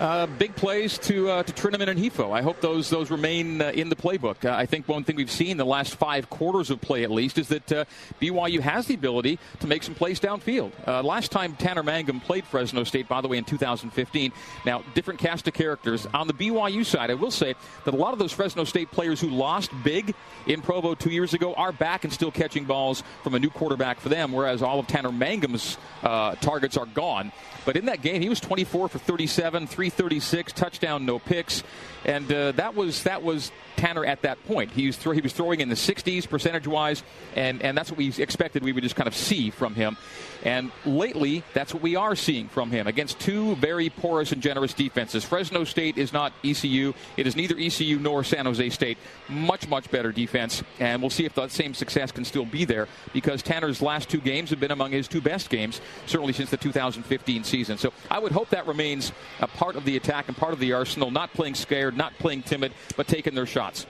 Uh, big plays to uh, to Trinnaman and Hifo. I hope those those remain uh, in the playbook. Uh, I think one thing we've seen the last five quarters of play, at least, is that uh, BYU has the ability to make some plays downfield. Uh, last time Tanner Mangum played Fresno State, by the way, in 2015. Now, different cast of characters. On the BYU side, I will say that a lot of those Fresno State players who lost big in Provo two years ago are back and still catching balls from a new quarterback for them, whereas all of Tanner Mangum's targets are gone. But in that game, he was 24 for 37, 336, touchdown, no picks, and uh, that was that was Tanner at that point. He was, he was throwing in the 60s percentage wise, and, and that's what we expected we would just kind of see from him. And lately, that's what we are seeing from him against two very porous and generous defenses. Fresno State is not ECU. It is neither ECU nor San Jose State. Much, much better defense. And we'll see if that same success can still be there because Tanner's last two games have been among his two best games, certainly since the 2015 season. So I would hope that remains a part of the attack and part of the arsenal, not playing scared, not playing timid, but taking their shots.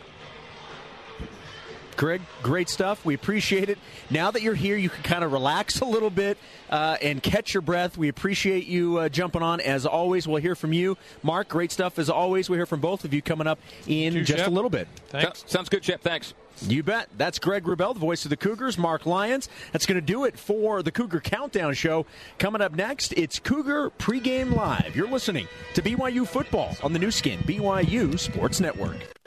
Greg, great stuff. We appreciate it. Now that you're here, you can kind of relax a little bit uh, and catch your breath. We appreciate you uh, jumping on. As always, we'll hear from you. Mark, great stuff as always. We'll hear from both of you coming up in you, just Shep. a little bit. Thanks. Sounds good, Chip. Thanks. You bet. That's Greg Wrubell, the voice of the Cougars. Mark Lyons. That's going to do it for the Cougar Countdown Show. Coming up next, it's Cougar Pregame Live. You're listening to BYU Football on the Nu Skin, BYU Sports Network.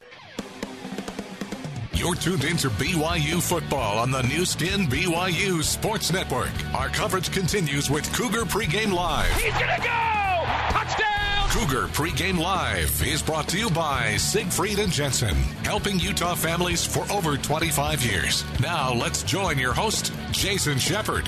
You're tuned into BYU football on the Nu Skin BYU Sports Network. Our coverage continues with Cougar Pregame Live. He's gonna go! Touchdown! Cougar Pregame Live is brought to you by Siegfried and Jensen, helping Utah families for over 25 years. Now let's join your host, Jason Shepard.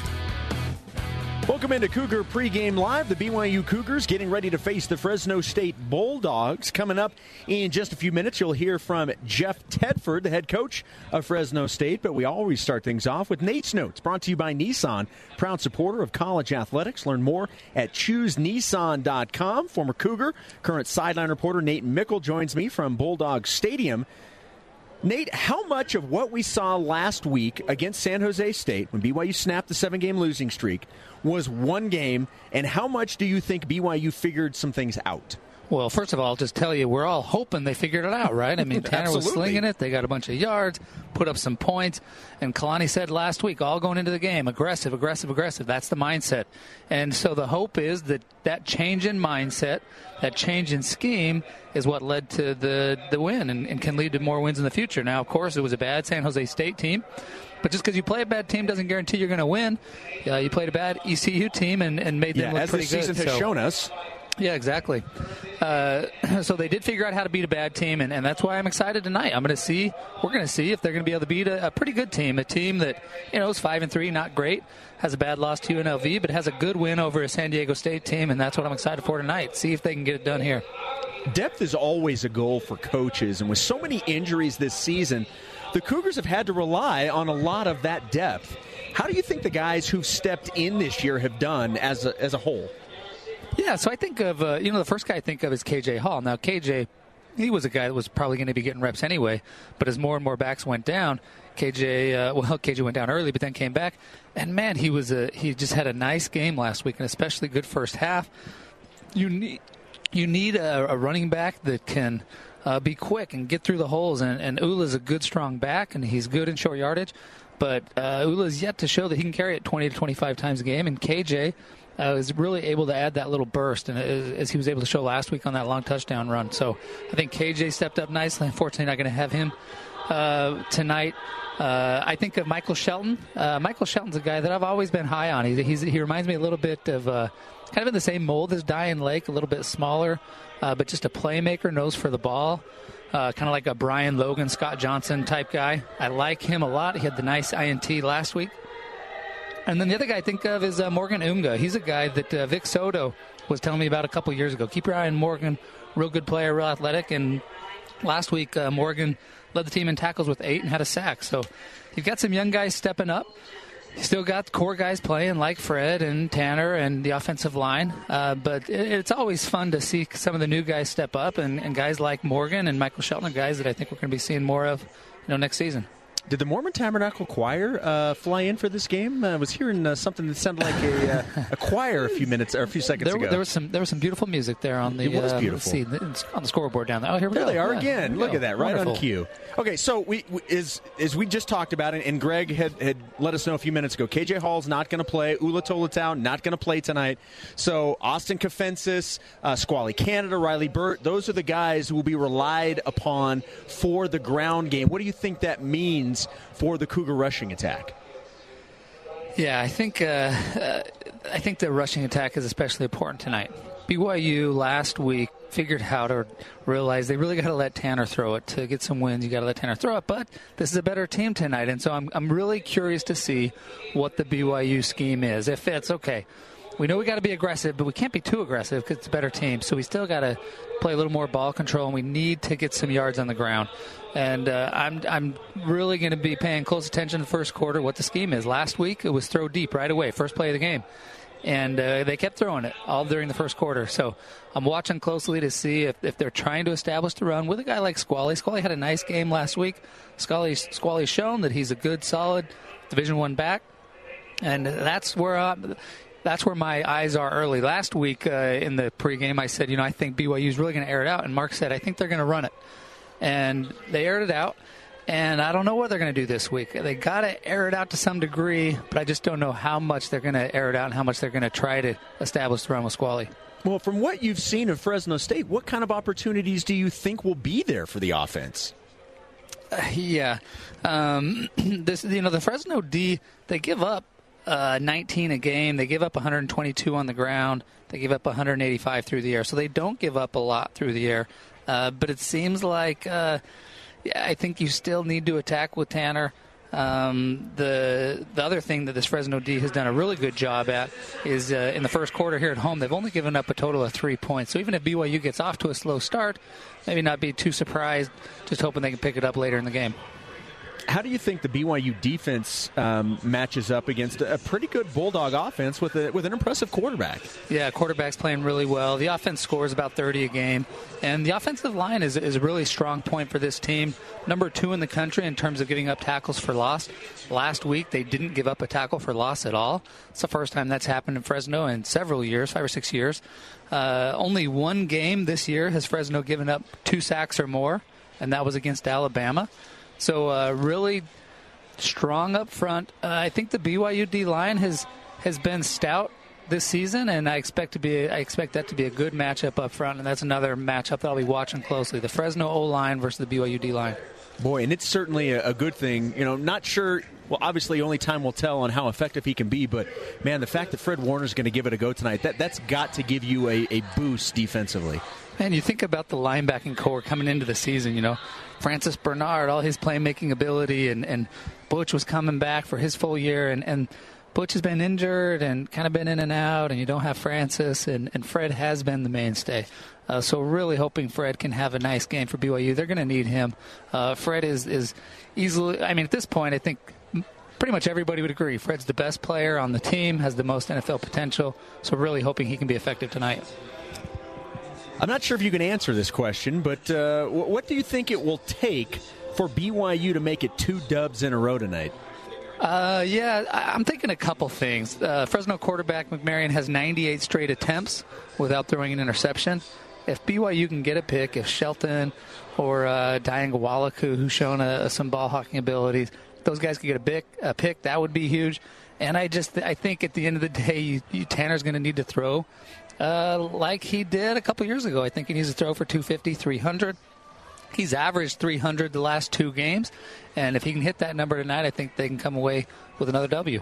Welcome into Cougar Pregame Live. The BYU Cougars getting ready to face the Fresno State Bulldogs. Coming up in just a few minutes, you'll hear from Jeff Tedford, the head coach of Fresno State. But we always start things off with Nate's Notes, brought to you by Nissan, proud supporter of college athletics. Learn more at choosenissan.com. Former Cougar, current sideline reporter Nate Mickle joins me from Bulldog Stadium Nate, how much of what we saw last week against San Jose State, when BYU snapped the seven game losing streak, was one game, and how much do you think BYU figured some things out? Well, first of all, I'll just tell you, we're all hoping they figured it out, right? I mean, Tanner was slinging it. They got a bunch of yards, put up some points. And Kalani said last week, all going into the game, aggressive, aggressive, aggressive. That's the mindset. And so the hope is that that change in mindset, that change in scheme, is what led to the, the win and, and can lead to more wins in the future. Now, of course, it was a bad San Jose State team. But just because you play a bad team doesn't guarantee you're going to win. Uh, you played a bad ECU team and, and made them yeah, look as pretty the season good. has so. shown us. Yeah, exactly. Uh, so they did figure out how to beat a bad team, and, and that's why I'm excited tonight. I'm going to see, we're going to see if they're going to be able to beat a, a, pretty good team, a team that you know is five and three, not great, has a bad loss to UNLV, but has a good win over a San Diego State team, and that's what I'm excited for tonight. See if they can get it done here. Depth is always a goal for coaches, and with so many injuries this season, the Cougars have had to rely on a lot of that depth. How do you think the guys who've stepped in this year have done as a, as a whole? Yeah, so I think of uh, you know the first guy I think of is KJ Hall. Now KJ, he was a guy that was probably going to be getting reps anyway, but as more and more backs went down, KJ uh, well KJ went down early, but then came back, and man, he was a he just had a nice game last week, and especially good first half. You need you need a, a running back that can. Uh, be quick and get through the holes. And, and Ula's a good, strong back, and he's good in short yardage. But uh, Ula's yet to show that he can carry it 20 to 25 times a game. And KJ uh, was really able to add that little burst, and as, as he was able to show last week on that long touchdown run. So I think KJ stepped up nicely. Unfortunately, not going to have him uh, tonight. Uh, I think of Michael Shelton. Uh, Michael Shelton's a guy that I've always been high on. He's, he's, he reminds me a little bit of uh, kind of in the same mold as Dayan Lake, a little bit smaller, uh, but just a playmaker, knows for the ball. Uh, kind of like a Brian Logan, Scott Johnson type guy. I like him a lot. He had the nice INT last week. And then the other guy I think of is uh, Morgan Unga. He's a guy that uh, Vic Soto was telling me about a couple years ago. Keep your eye on Morgan. Real good player, real athletic. And last week, uh, Morgan led the team in tackles with eight and had a sack. So you've got some young guys stepping up. You still got core guys playing like Fred and Tanner and the offensive line. Uh, but it, it's always fun to see some of the new guys step up and, and guys like Morgan and Michael Shelton, guys that I think we're going to be seeing more of you know, next season. Did the Mormon Tabernacle Choir uh, fly in for this game? I was hearing uh, something that sounded like a, uh, a choir a few minutes or a few seconds there, ago. There was some there was some beautiful music there on the It was uh, beautiful. see, on the scoreboard down there. Oh, here we there go. they are Yeah, again. Look go. at that, right Wonderful. on cue. Okay, so we, we as as we just talked about it, and Greg had, had let us know a few minutes ago. KJ Hall's not going to play. Ula Tolutau not going to play tonight. So Austin Kafentzis, uh, Squally Canada, Riley Burt, those are the guys who will be relied upon for the ground game. What do you think that means for the Cougar rushing attack? Yeah, I think uh, uh, I think the rushing attack is especially important tonight. BYU last week figured out or realized they really got to let Tanner throw it to get some wins. You got to let Tanner throw it, but this is a better team tonight, and so I'm I'm really curious to see what the BYU scheme is. If it's okay, we know we got to be aggressive, but we can't be too aggressive because it's a better team. So we still got to play a little more ball control, and we need to get some yards on the ground. And uh, I'm I'm really going to be paying close attention to the first quarter. What the scheme is. Last week it was throw deep right away, first play of the game, and uh, they kept throwing it all during the first quarter. So I'm watching closely to see if, if they're trying to establish the run with a guy like Squally. Squally had a nice game last week. Squally Squally's shown that he's a good, solid Division One back, and that's where. Uh, that's where my eyes are early. Last week uh, in the pregame, I said, you know, I think BYU is really going to air it out, and Mark said, I think they're going to run it, and they aired it out. And I don't know what they're going to do this week. They got to air it out to some degree, but I just don't know how much they're going to air it out and how much they're going to try to establish the run with Squally. Well, from what you've seen of Fresno State, what kind of opportunities do you think will be there for the offense? Uh, yeah, um, this you know the Fresno D they give up uh, 19 a game. They give up 122 on the ground. They give up 185 through the air. So they don't give up a lot through the air. Uh, but it seems like uh, I think you still need to attack with Tanner. Um, the the other thing that this Fresno D has done a really good job at is uh, in the first quarter here at home they've only given up a total of three points. So even if BYU gets off to a slow start, maybe not be too surprised. Just hoping they can pick it up later in the game. How do you think the BYU defense um, matches up against a pretty good Bulldog offense with a, with an impressive quarterback? Yeah, quarterback's playing really well. The offense scores about 30 a game, and the offensive line is, is a really strong point for this team. Number two in the country in terms of giving up tackles for loss. Last week, they didn't give up a tackle for loss at all. It's the first time that's happened in Fresno in several years, five or six years. Uh, only one game this year has Fresno given up two sacks or more, and that was against Alabama. So uh, really strong up front. Uh, I think the BYU D line has has been stout this season, and I expect to be I expect that to be a good matchup up front, and that's another matchup that I'll be watching closely: the Fresno O line versus the BYU D line. Boy, and it's certainly a, a good thing. You know, not sure. Well, obviously, only time will tell on how effective he can be. But man, the fact that Fred Warner's going to give it a go tonight, that that's got to give you a, a boost defensively. And you think about the linebacking core coming into the season. You know, Francis Bernard, all his playmaking ability, and, and Butch was coming back for his full year, and, and Butch has been injured and kind of been in and out, and you don't have Francis, and, and Fred has been the mainstay. Uh, so really hoping Fred can have a nice game for BYU. They're going to need him. Uh, Fred is is easily. I mean, at this point, I think pretty much everybody would agree. Fred's the best player on the team, has the most NFL potential. So really hoping he can be effective tonight. I'm not sure if you can answer this question, but uh, what do you think it will take for BYU to make it two dubs in a row tonight? Uh, yeah, I'm thinking a couple things. Uh, Fresno quarterback McMaryion has 98 straight attempts without throwing an interception. If BYU can get a pick, if Shelton or uh, Dayan Ghanwoloku, who's shown a, some ball hawking abilities, those guys could get a a pick, that would be huge. And I just I think at the end of the day, you, you, Tanner's going to need to throw uh, like he did a couple years ago. I think he needs to throw for 250, 300. He's averaged 300 the last two games, and if he can hit that number tonight, I think they can come away with another W.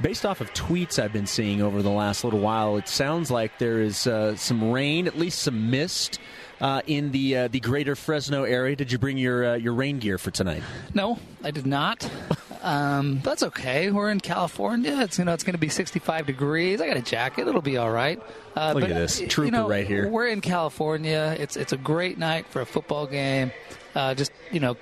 Based off of tweets I've been seeing over the last little while, it sounds like there is uh, some rain, at least some mist. Uh, in the uh, the greater Fresno area, did you bring your uh, your rain gear for tonight? No, I did not. Um, that's okay. We're in California. It's you know it's going to be 65 degrees. I got a jacket. It'll be all right. Uh, Look but, at this trooper you know, right here. We're in California. It's it's a great night for a football game. Uh, just you know,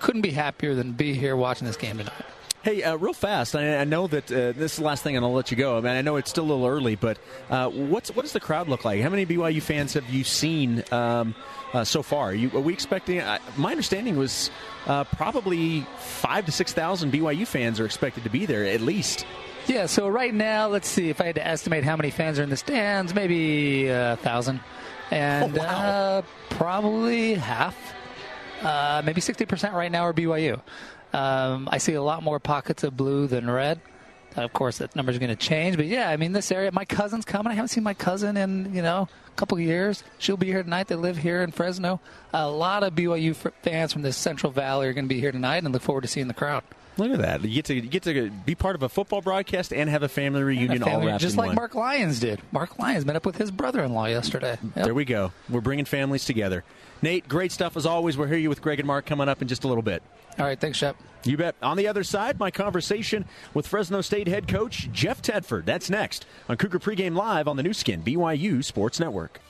couldn't be happier than be here watching this game tonight. Hey, uh, real fast. I, I know that uh, this is the last thing, and I'll let you go. I mean, I know it's still a little early, but uh, what's what does the crowd look like? How many BYU fans have you seen um, uh, so far? Are, you, are we expecting? Uh, my understanding was uh, probably five to six thousand BYU fans are expected to be there at least. Yeah. So right now, let's see. If I had to estimate how many fans are in the stands, maybe a thousand, and oh, wow. probably half, maybe sixty percent right now are BYU. Um, I see a lot more pockets of blue than red. Of course, that number is going to change, but yeah, I mean, this area. My cousin's coming. I haven't seen my cousin in you know a couple years. She'll be here tonight. They live here in Fresno. A lot of BYU fans from the Central Valley are going to be here tonight, and look forward to seeing the crowd. Look at that! You get to you get to be part of a football broadcast and have a family reunion a family, all wrapped just in like one. Mark Lyons did. Mark Lyons met up with his brother-in-law yesterday. Yep. There we go. We're bringing families together. Nate, great stuff as always. We'll hear you with Greg and Mark coming up in just a little bit. All right, thanks, Shep. You bet. On the other side, my conversation with Fresno State head coach Jeff Tedford. That's next on Cougar Pregame Live on the Nu Skin BYU Sports Network.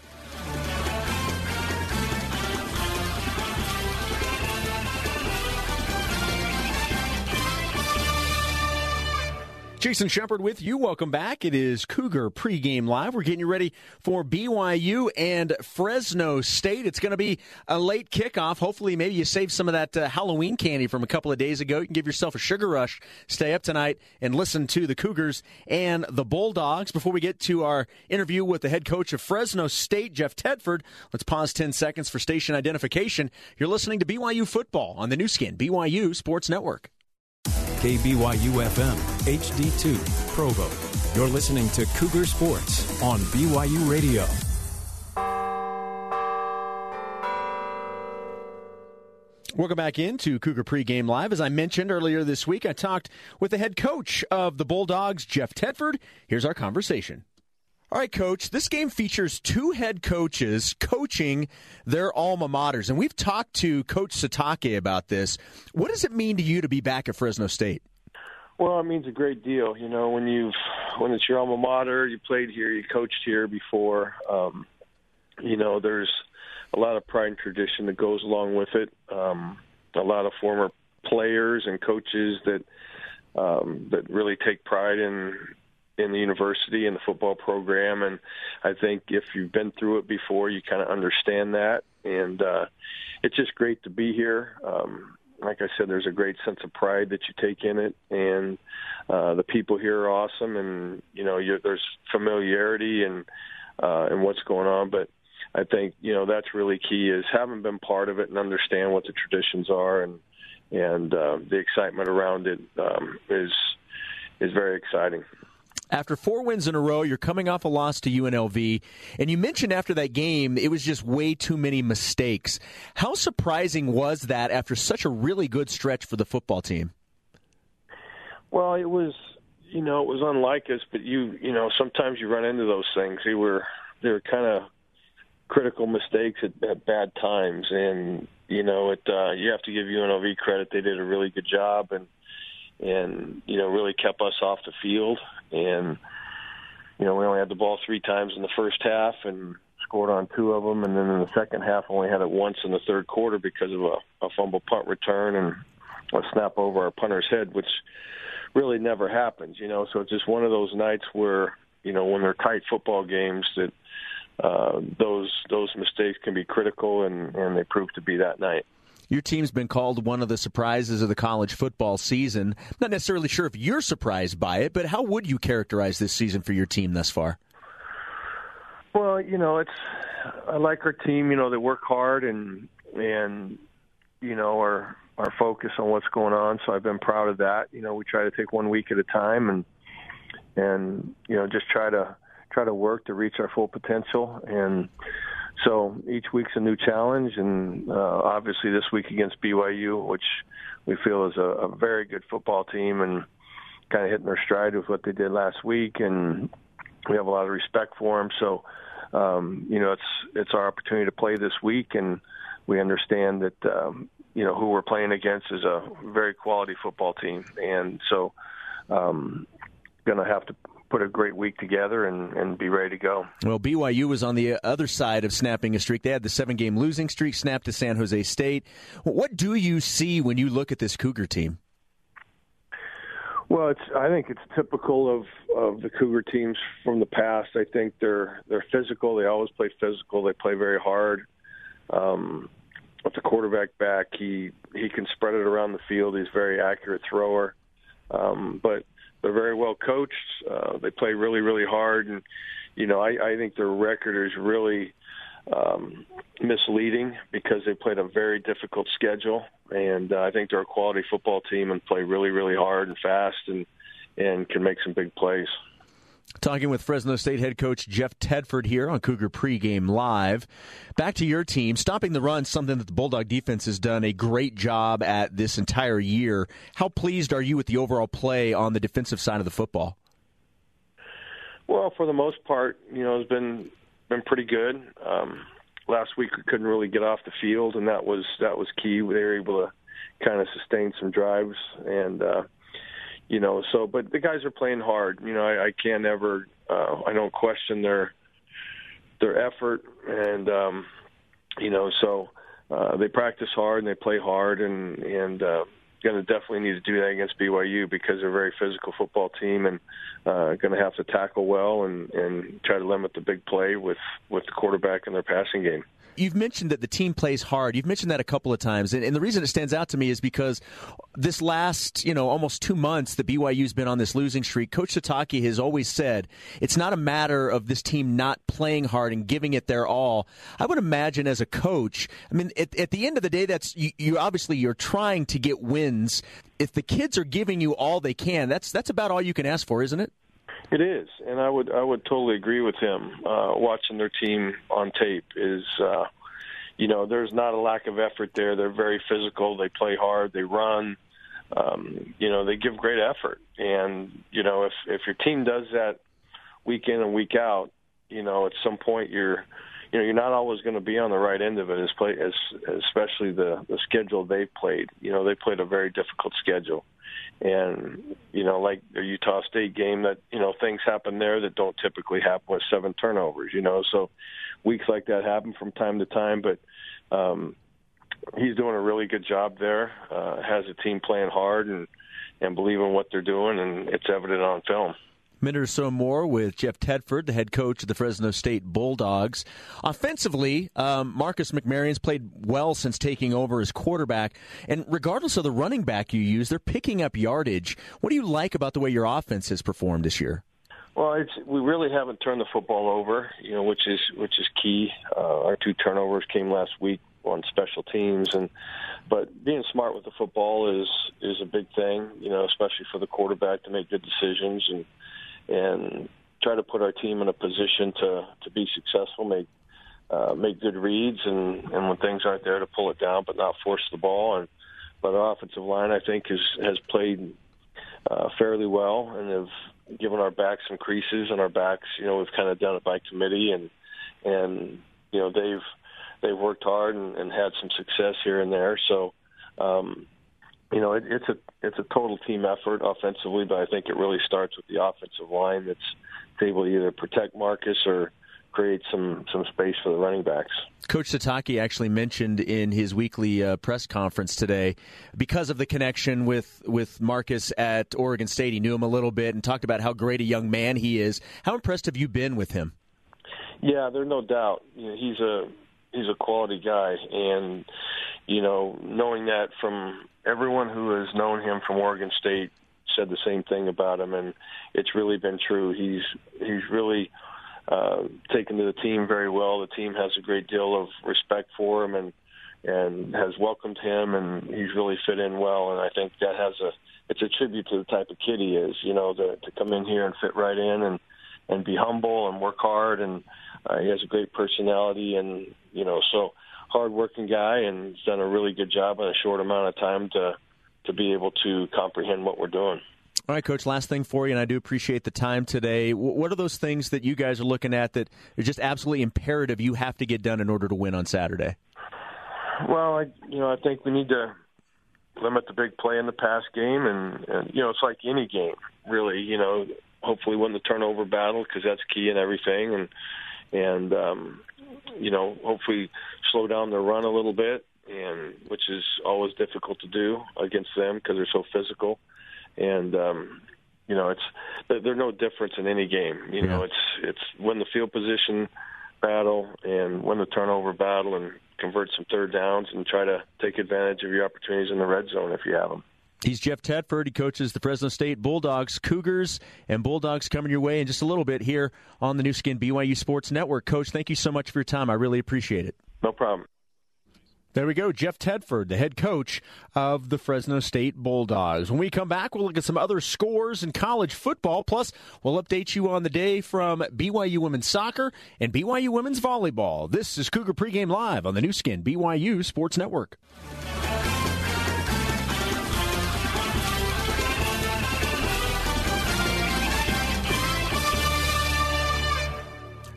Jason Shepard with you. Welcome back. It is Cougar pregame live. We're getting you ready for BYU and Fresno State. It's going to be a late kickoff. Hopefully, maybe you saved some of that uh, Halloween candy from a couple of days ago. You can give yourself a sugar rush. Stay up tonight and listen to the Cougars and the Bulldogs. Before we get to our interview with the head coach of Fresno State, Jeff Tedford, let's pause 10 seconds for station identification. You're listening to BYU football on the Nu Skin, BYU Sports Network. KBYU FM, HD2, Provo. You're listening to Cougar Sports on BYU Radio. Welcome back into Cougar Pregame Live. As I mentioned earlier this week, I talked with the head coach of the Bulldogs, Jeff Tedford. Here's our conversation. All right, coach, this game features two head coaches coaching their alma maters. And we've talked to Coach Sitake about this. What does it mean to you to be back at Fresno State? Well, it means a great deal. You know, when you've when it's your alma mater, you played here, you coached here before. Um, you know, there's a lot of pride and tradition that goes along with it. Um, a lot of former players and coaches that um, that really take pride in in the university and the football program. And I think if you've been through it before, you kind of understand that. And uh, it's just great to be here. Um, like I said, there's a great sense of pride that you take in it, and uh, the people here are awesome. And you know, you're, there's familiarity and uh, and what's going on, but I think you know that's really key is having been part of it and understand what the traditions are and and uh, the excitement around it um, is is very exciting. After four wins in a row, you're coming off a loss to UNLV, and you mentioned after that game it was just way too many mistakes. How surprising was that after such a really good stretch for the football team? Well, it was, you know, it was unlike us, but you, you know, sometimes you run into those things. They were, they were kind of critical mistakes at, at bad times, and you know, it. Uh, you have to give UNLV credit; they did a really good job, and and you know really kept us off the field. And you know we only had the ball three times in the first half and scored on two of them, and then in the second half only had it once in the third quarter because of a, a fumble punt return and a snap over our punter's head, which really never happens. You know, so it's just one of those nights where you know when they're tight football games that. Uh, those those mistakes can be critical, and, and they prove to be that night. Your team's been called one of the surprises of the college football season. Not necessarily sure if you're surprised by it, but how would you characterize this season for your team thus far? Well, you know, it's I like our team. You know, they work hard and and you know are are focused on what's going on. So I've been proud of that. You know, we try to take one week at a time and and you know just try to try to work to reach our full potential and so each week's a new challenge, and uh, obviously this week against BYU, which we feel is a, a very good football team, and kind of hitting their stride with what they did last week, and we have a lot of respect for them. So, um, you know, it's it's our opportunity to play this week, and we understand that um, you know who we're playing against is a very quality football team, and so um, going to have to put a great week together and, and be ready to go. Well, BYU was on the other side of snapping a streak. They had the seven game losing streak snapped to San Jose State. What do you see when you look at this Cougar team? Well, it's. I think it's typical of of the Cougar teams from the past. I think they're they're physical. They always play physical. They play very hard. Um, with the quarterback back, he he can spread it around the field. He's a very accurate thrower. Um, but they're very well coached. Uh, they play really, really hard, and you know, I, I think their record is really um, misleading because they played a very difficult schedule, and uh, I think they're a quality football team and play really, really hard and fast, and and can make some big plays. Talking with Fresno State head coach Jeff Tedford here on Cougar Pregame Live. Back to your team. Stopping the run, something that the Bulldog defense has done a great job at this entire year. How pleased are you with the overall play on the defensive side of the football? Well, for the most part, you know, it's been been pretty good. Um, last week we couldn't really get off the field, and that was that was key. They were able to kind of sustain some drives and. uh you know. So, but the guys are playing hard. You know, I, I can't ever, uh, I don't question their their effort, and um, you know, so uh, they practice hard and they play hard, and and uh, going to definitely need to do that against BYU because they're a very physical football team and uh, going to have to tackle well and and try to limit the big play with with the quarterback in their passing game you've mentioned that the team plays hard. You've mentioned that a couple of times, and, and, the reason it stands out to me is because this last, you know, almost two months that BYU's been on this losing streak. Coach Sitake has always said it's not a matter of this team not playing hard and giving it their all. I would imagine as a coach, I mean, at, at the end of the day, that's you, you obviously you're trying to get wins. If the kids are giving you all they can, that's that's about all you can ask for, isn't it? It is, and I would I would totally agree with him. Uh, watching their team on tape is, uh, you know, there's not a lack of effort there. They're very physical. They play hard. They run. Um, you know, they give great effort. And you know, if if your team does that week in and week out, you know, at some point you're you know you're not always going to be on the right end of it as play as especially the the schedule they played you know they played a very difficult schedule and you know like the Utah State game that you know things happen there that don't typically happen with seven turnovers you know so weeks like that happen from time to time but um he's doing a really good job there. Uh, has a team playing hard and and believe in what they're doing, and it's evident on film. Minute or so more with Jeff Tedford, the head coach of the Fresno State Bulldogs. Offensively, um, Marcus McMaryion's played well since taking over as quarterback, and regardless of the running back you use, they're picking up yardage. What do you like about the way your offense has performed this year? Well, it's, we really haven't turned the football over, you know, which is which is key. Uh, our two turnovers came last week on special teams, and but being smart with the football is is a big thing, you know, especially for the quarterback to make good decisions and and try to put our team in a position to to be successful, make uh, make good reads, and and when things aren't there to pull it down, but not force the ball. And but our offensive line, I think, has has played uh, fairly well and have given our backs some creases, and our backs, you know, we've kind of done it by committee, and and you know they've they've worked hard and, and had some success here and there. So. Um, you know, it, it's a it's a total team effort offensively, but I think it really starts with the offensive line that's able to either protect Marcus or create some some space for the running backs. Coach Sitake actually mentioned in his weekly uh, press conference today, because of the connection with with Marcus at Oregon State, he knew him a little bit and talked about how great a young man he is. How impressed have you been with him? Yeah, there's no doubt. You know, he's a he's a quality guy, and you know, knowing that from everyone who has known him from Oregon State said the same thing about him, and it's really been true. He's he's really uh, taken to the team very well. The team has a great deal of respect for him, and and has welcomed him, and he's really fit in well. And I think that has a it's a tribute to the type of kid he is. You know, to, to come in here and fit right in, and and be humble and work hard, and uh, he has a great personality, and you know so hardworking guy and he's done a really good job in a short amount of time to to be able to comprehend what we're doing. All right, Coach. Last thing for you, and I do appreciate the time today. What are those things that you guys are looking at that are just absolutely imperative you have to get done in order to win on Saturday? Well, I you know I think we need to limit the big play in the pass game, and, and you know it's like any game, really. You know, hopefully win the turnover battle because that's key in everything, and and um, you know, hopefully slow down their run a little bit, and which is always difficult to do against them because they're so physical. And um, you know, it's they're no difference in any game. You know, it's it's win the field position battle and win the turnover battle and convert some third downs and try to take advantage of your opportunities in the red zone if you have them. He's Jeff Tedford. He coaches the Fresno State Bulldogs, Cougars, and Bulldogs coming your way in just a little bit here on the Nu Skin BYU Sports Network. Coach, thank you so much for your time. I really appreciate it. No problem. There we go. Jeff Tedford, the head coach of the Fresno State Bulldogs. When we come back, we'll look at some other scores in college football. Plus, we'll update you on the day from BYU women's soccer and BYU women's volleyball. This is Cougar Pregame Live on the Nu Skin BYU Sports Network.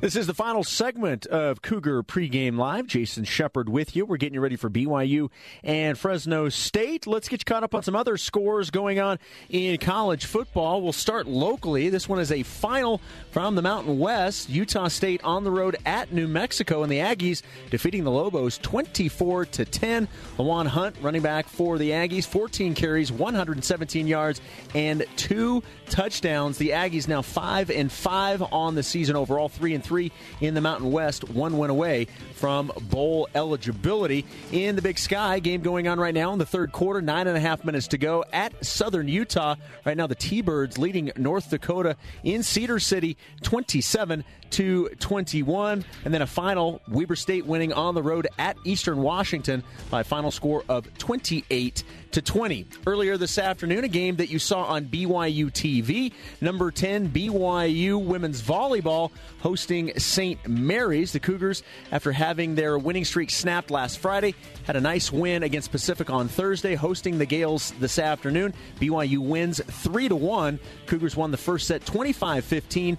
This is the final segment of Cougar Pregame Live. Jason Shepard with you. We're getting you ready for BYU and Fresno State. Let's get you caught up on some other scores going on in college football. We'll start locally. This one is a final from the Mountain West. Utah State on the road at New Mexico, and the Aggies defeating the Lobos 24 to 10. LaJuan Hunt, running back for the Aggies, 14 carries, 117 yards, and two touchdowns. The Aggies now five and five on the season overall, three and three three in the Mountain West, one win away from bowl eligibility. In the Big Sky, game going on right now in the third quarter, nine and a half minutes to go at Southern Utah. Right now, the T Birds leading North Dakota in Cedar City, 27 to 21. And then a final, Weber State winning on the road at Eastern Washington by a final score of 28 to 20. Earlier this afternoon, a game that you saw on BYU TV, number 10 BYU women's volleyball hosting St. Mary's. The Cougars, after having their winning streak snapped last Friday, had a nice win against Pacific on Thursday, hosting the Gaels this afternoon. BYU wins 3 to 1. Cougars won the first set 25-15,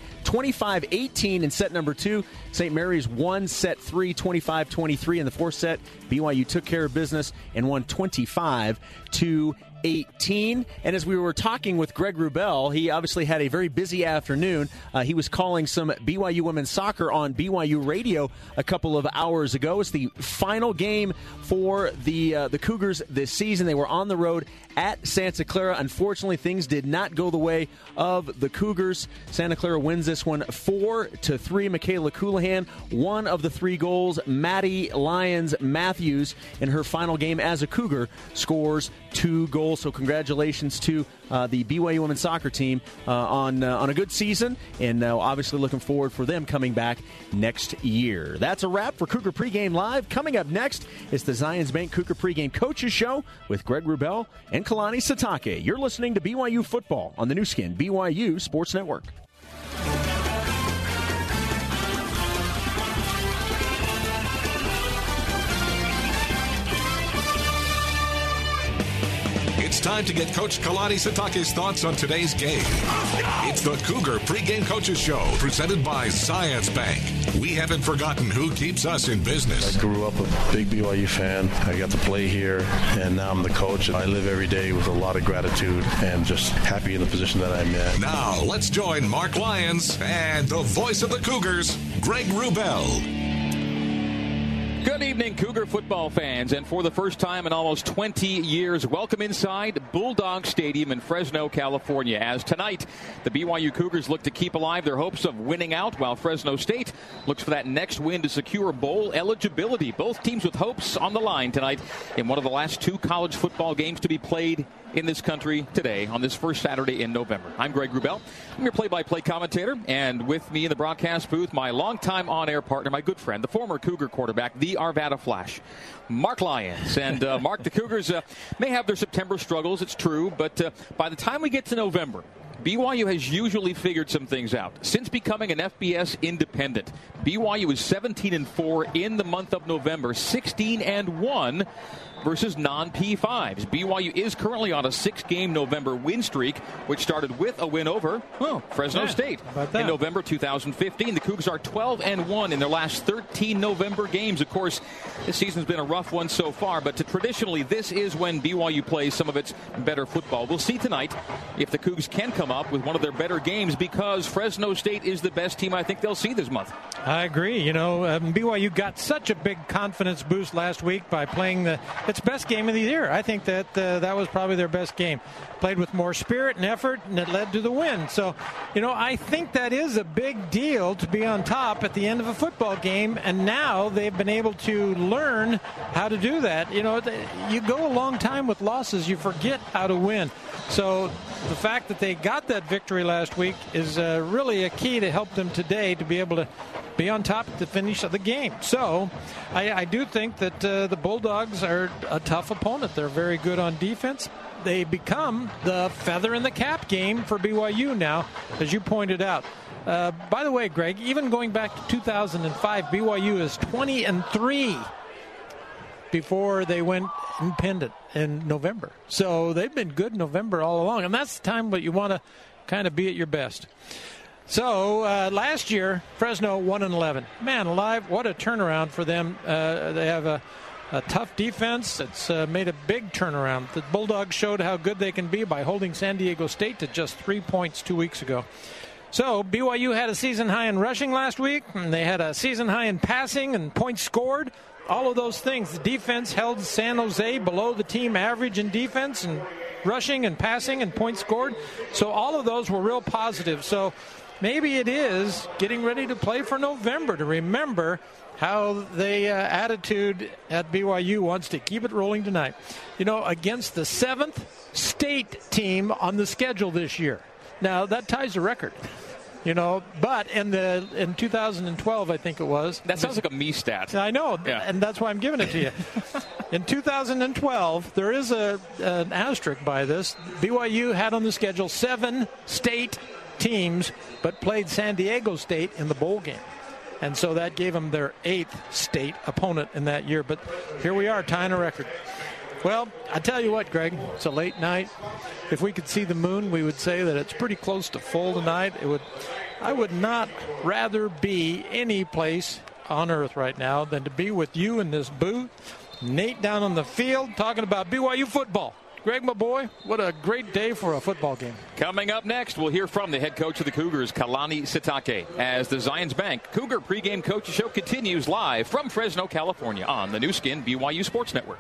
25-18 in set number 2. St. Mary's won set 3 25-23 in the fourth set. BYU took care of business and won 25 to 18. And as we were talking with Greg Wrubell, he obviously had a very busy afternoon. Uh, he was calling some BYU women's soccer on BYU radio a couple of hours ago. It's the final game for the uh, the Cougars this season. They were on the road at Santa Clara. Unfortunately, things did not go the way of the Cougars. Santa Clara wins this one four to three. Michaela Colohan, one of the three goals. Maddie Lyons Matthews in her final game as a Cougar scores two goals. So congratulations to uh, the BYU women's soccer team uh, on uh, on a good season, and uh, obviously looking forward for them coming back next year. That's a wrap for Cougar Pregame Live. Coming up next is the Zions Bank Cougar Pregame Coaches Show with Greg Wrubell and Kalani Sitake. You're listening to BYU Football on the Nu Skin BYU Sports Network. It's time to get Coach Kalani Sitake's thoughts on today's game. It's the Cougar Pregame Coaches Show, presented by Zions Bank. We haven't forgotten who keeps us in business. I grew up a big BYU fan. I got to play here, and now I'm the coach. I live every day with a lot of gratitude and just happy in the position that I'm in. Now, let's join Marc Lyons and the voice of the Cougars, Greg Wrubell. Good evening, Cougar football fans, and for the first time in almost 20 years, welcome inside Bulldog Stadium in Fresno, California. As tonight, the BYU Cougars look to keep alive their hopes of winning out, while Fresno State looks for that next win to secure bowl eligibility. Both teams with hopes on the line tonight in one of the last two college football games to be played in this country today on this first Saturday in November. I'm Greg Wrubell. I'm your play-by-play commentator, and with me in the broadcast booth, my longtime on-air partner, my good friend, the former Cougar quarterback, the Arvada Flash, Marc Lyons. And uh, Marc, the Cougars uh, may have their September struggles, it's true, but uh, by the time we get to November, BYU has usually figured some things out. Since becoming an FBS independent, BYU is 17 and 4 in the month of November, 16 and 1 versus non P5s. BYU is currently on a six game November win streak, which started with a win over well, Fresno Yeah, State in November 2015. The Cougs are 12 and 1 in their last 13 November games. Of course, this season's been a rough one so far, but to, traditionally, this is when BYU plays some of its better football. We'll see tonight if the Cougs can come up with one of their better games because Fresno State is the best team I think they'll see this month. I agree. You know, um, BYU got such a big confidence boost last week by playing the its best game of the year. I think that uh, that was probably their best game. Played with more spirit and effort, and it led to the win. So, you know, I think that is a big deal to be on top at the end of a football game. And now they've been able to learn how to do that. You know, you go a long time with losses, you forget how to win. So the fact that they got that victory last week is uh, really a key to help them today to be able to be on top at the finish of the game. So I, I do think that uh, the Bulldogs are a tough opponent. They're very good on defense. They become the feather in the cap game for BYU now, as you pointed out. Uh, by the way, Greg, even going back to 2005, BYU is 20 and 3 before they went independent in November. So they've been good November all along, and that's the time that you want to kind of be at your best. So uh, last year, Fresno one and eleven. Man, alive! What a turnaround for them. Uh, they have a, a tough defense. It's uh, made a big turnaround. The Bulldogs showed how good they can be by holding San Diego State to just three points two weeks ago. So BYU had a season high in rushing last week, and they had a season high in passing and points scored. All of those things. The defense held San Jose below the team average in defense and rushing and passing and points scored. So all of those were real positive. So maybe it is getting ready to play for November to remember how the uh, attitude at BYU wants to keep it rolling tonight. You know, against the seventh state team on the schedule this year. Now that ties the record. You know, but in the in 2012, I think it was. That sounds like a me stat. I know, and that's why I'm giving it to you. in 2012, there is a an asterisk by this. BYU had on the schedule seven state teams, but played San Diego State in the bowl game. And so that gave them their eighth state opponent in that year. But here we are, tying a record. Well, I tell you what, Greg, it's a late night. If we could see the moon, we would say that it's pretty close to full tonight. It would, I would not rather be any place on earth right now than to be with you in this booth, Nate down on the field talking about BYU football. Greg, my boy, what a great day for a football game. Coming up next, we'll hear from the head coach of the Cougars, Kalani Sitake, as the Zions Bank Cougar pregame coaches show continues live from Fresno, California on the Nu Skin BYU Sports Network.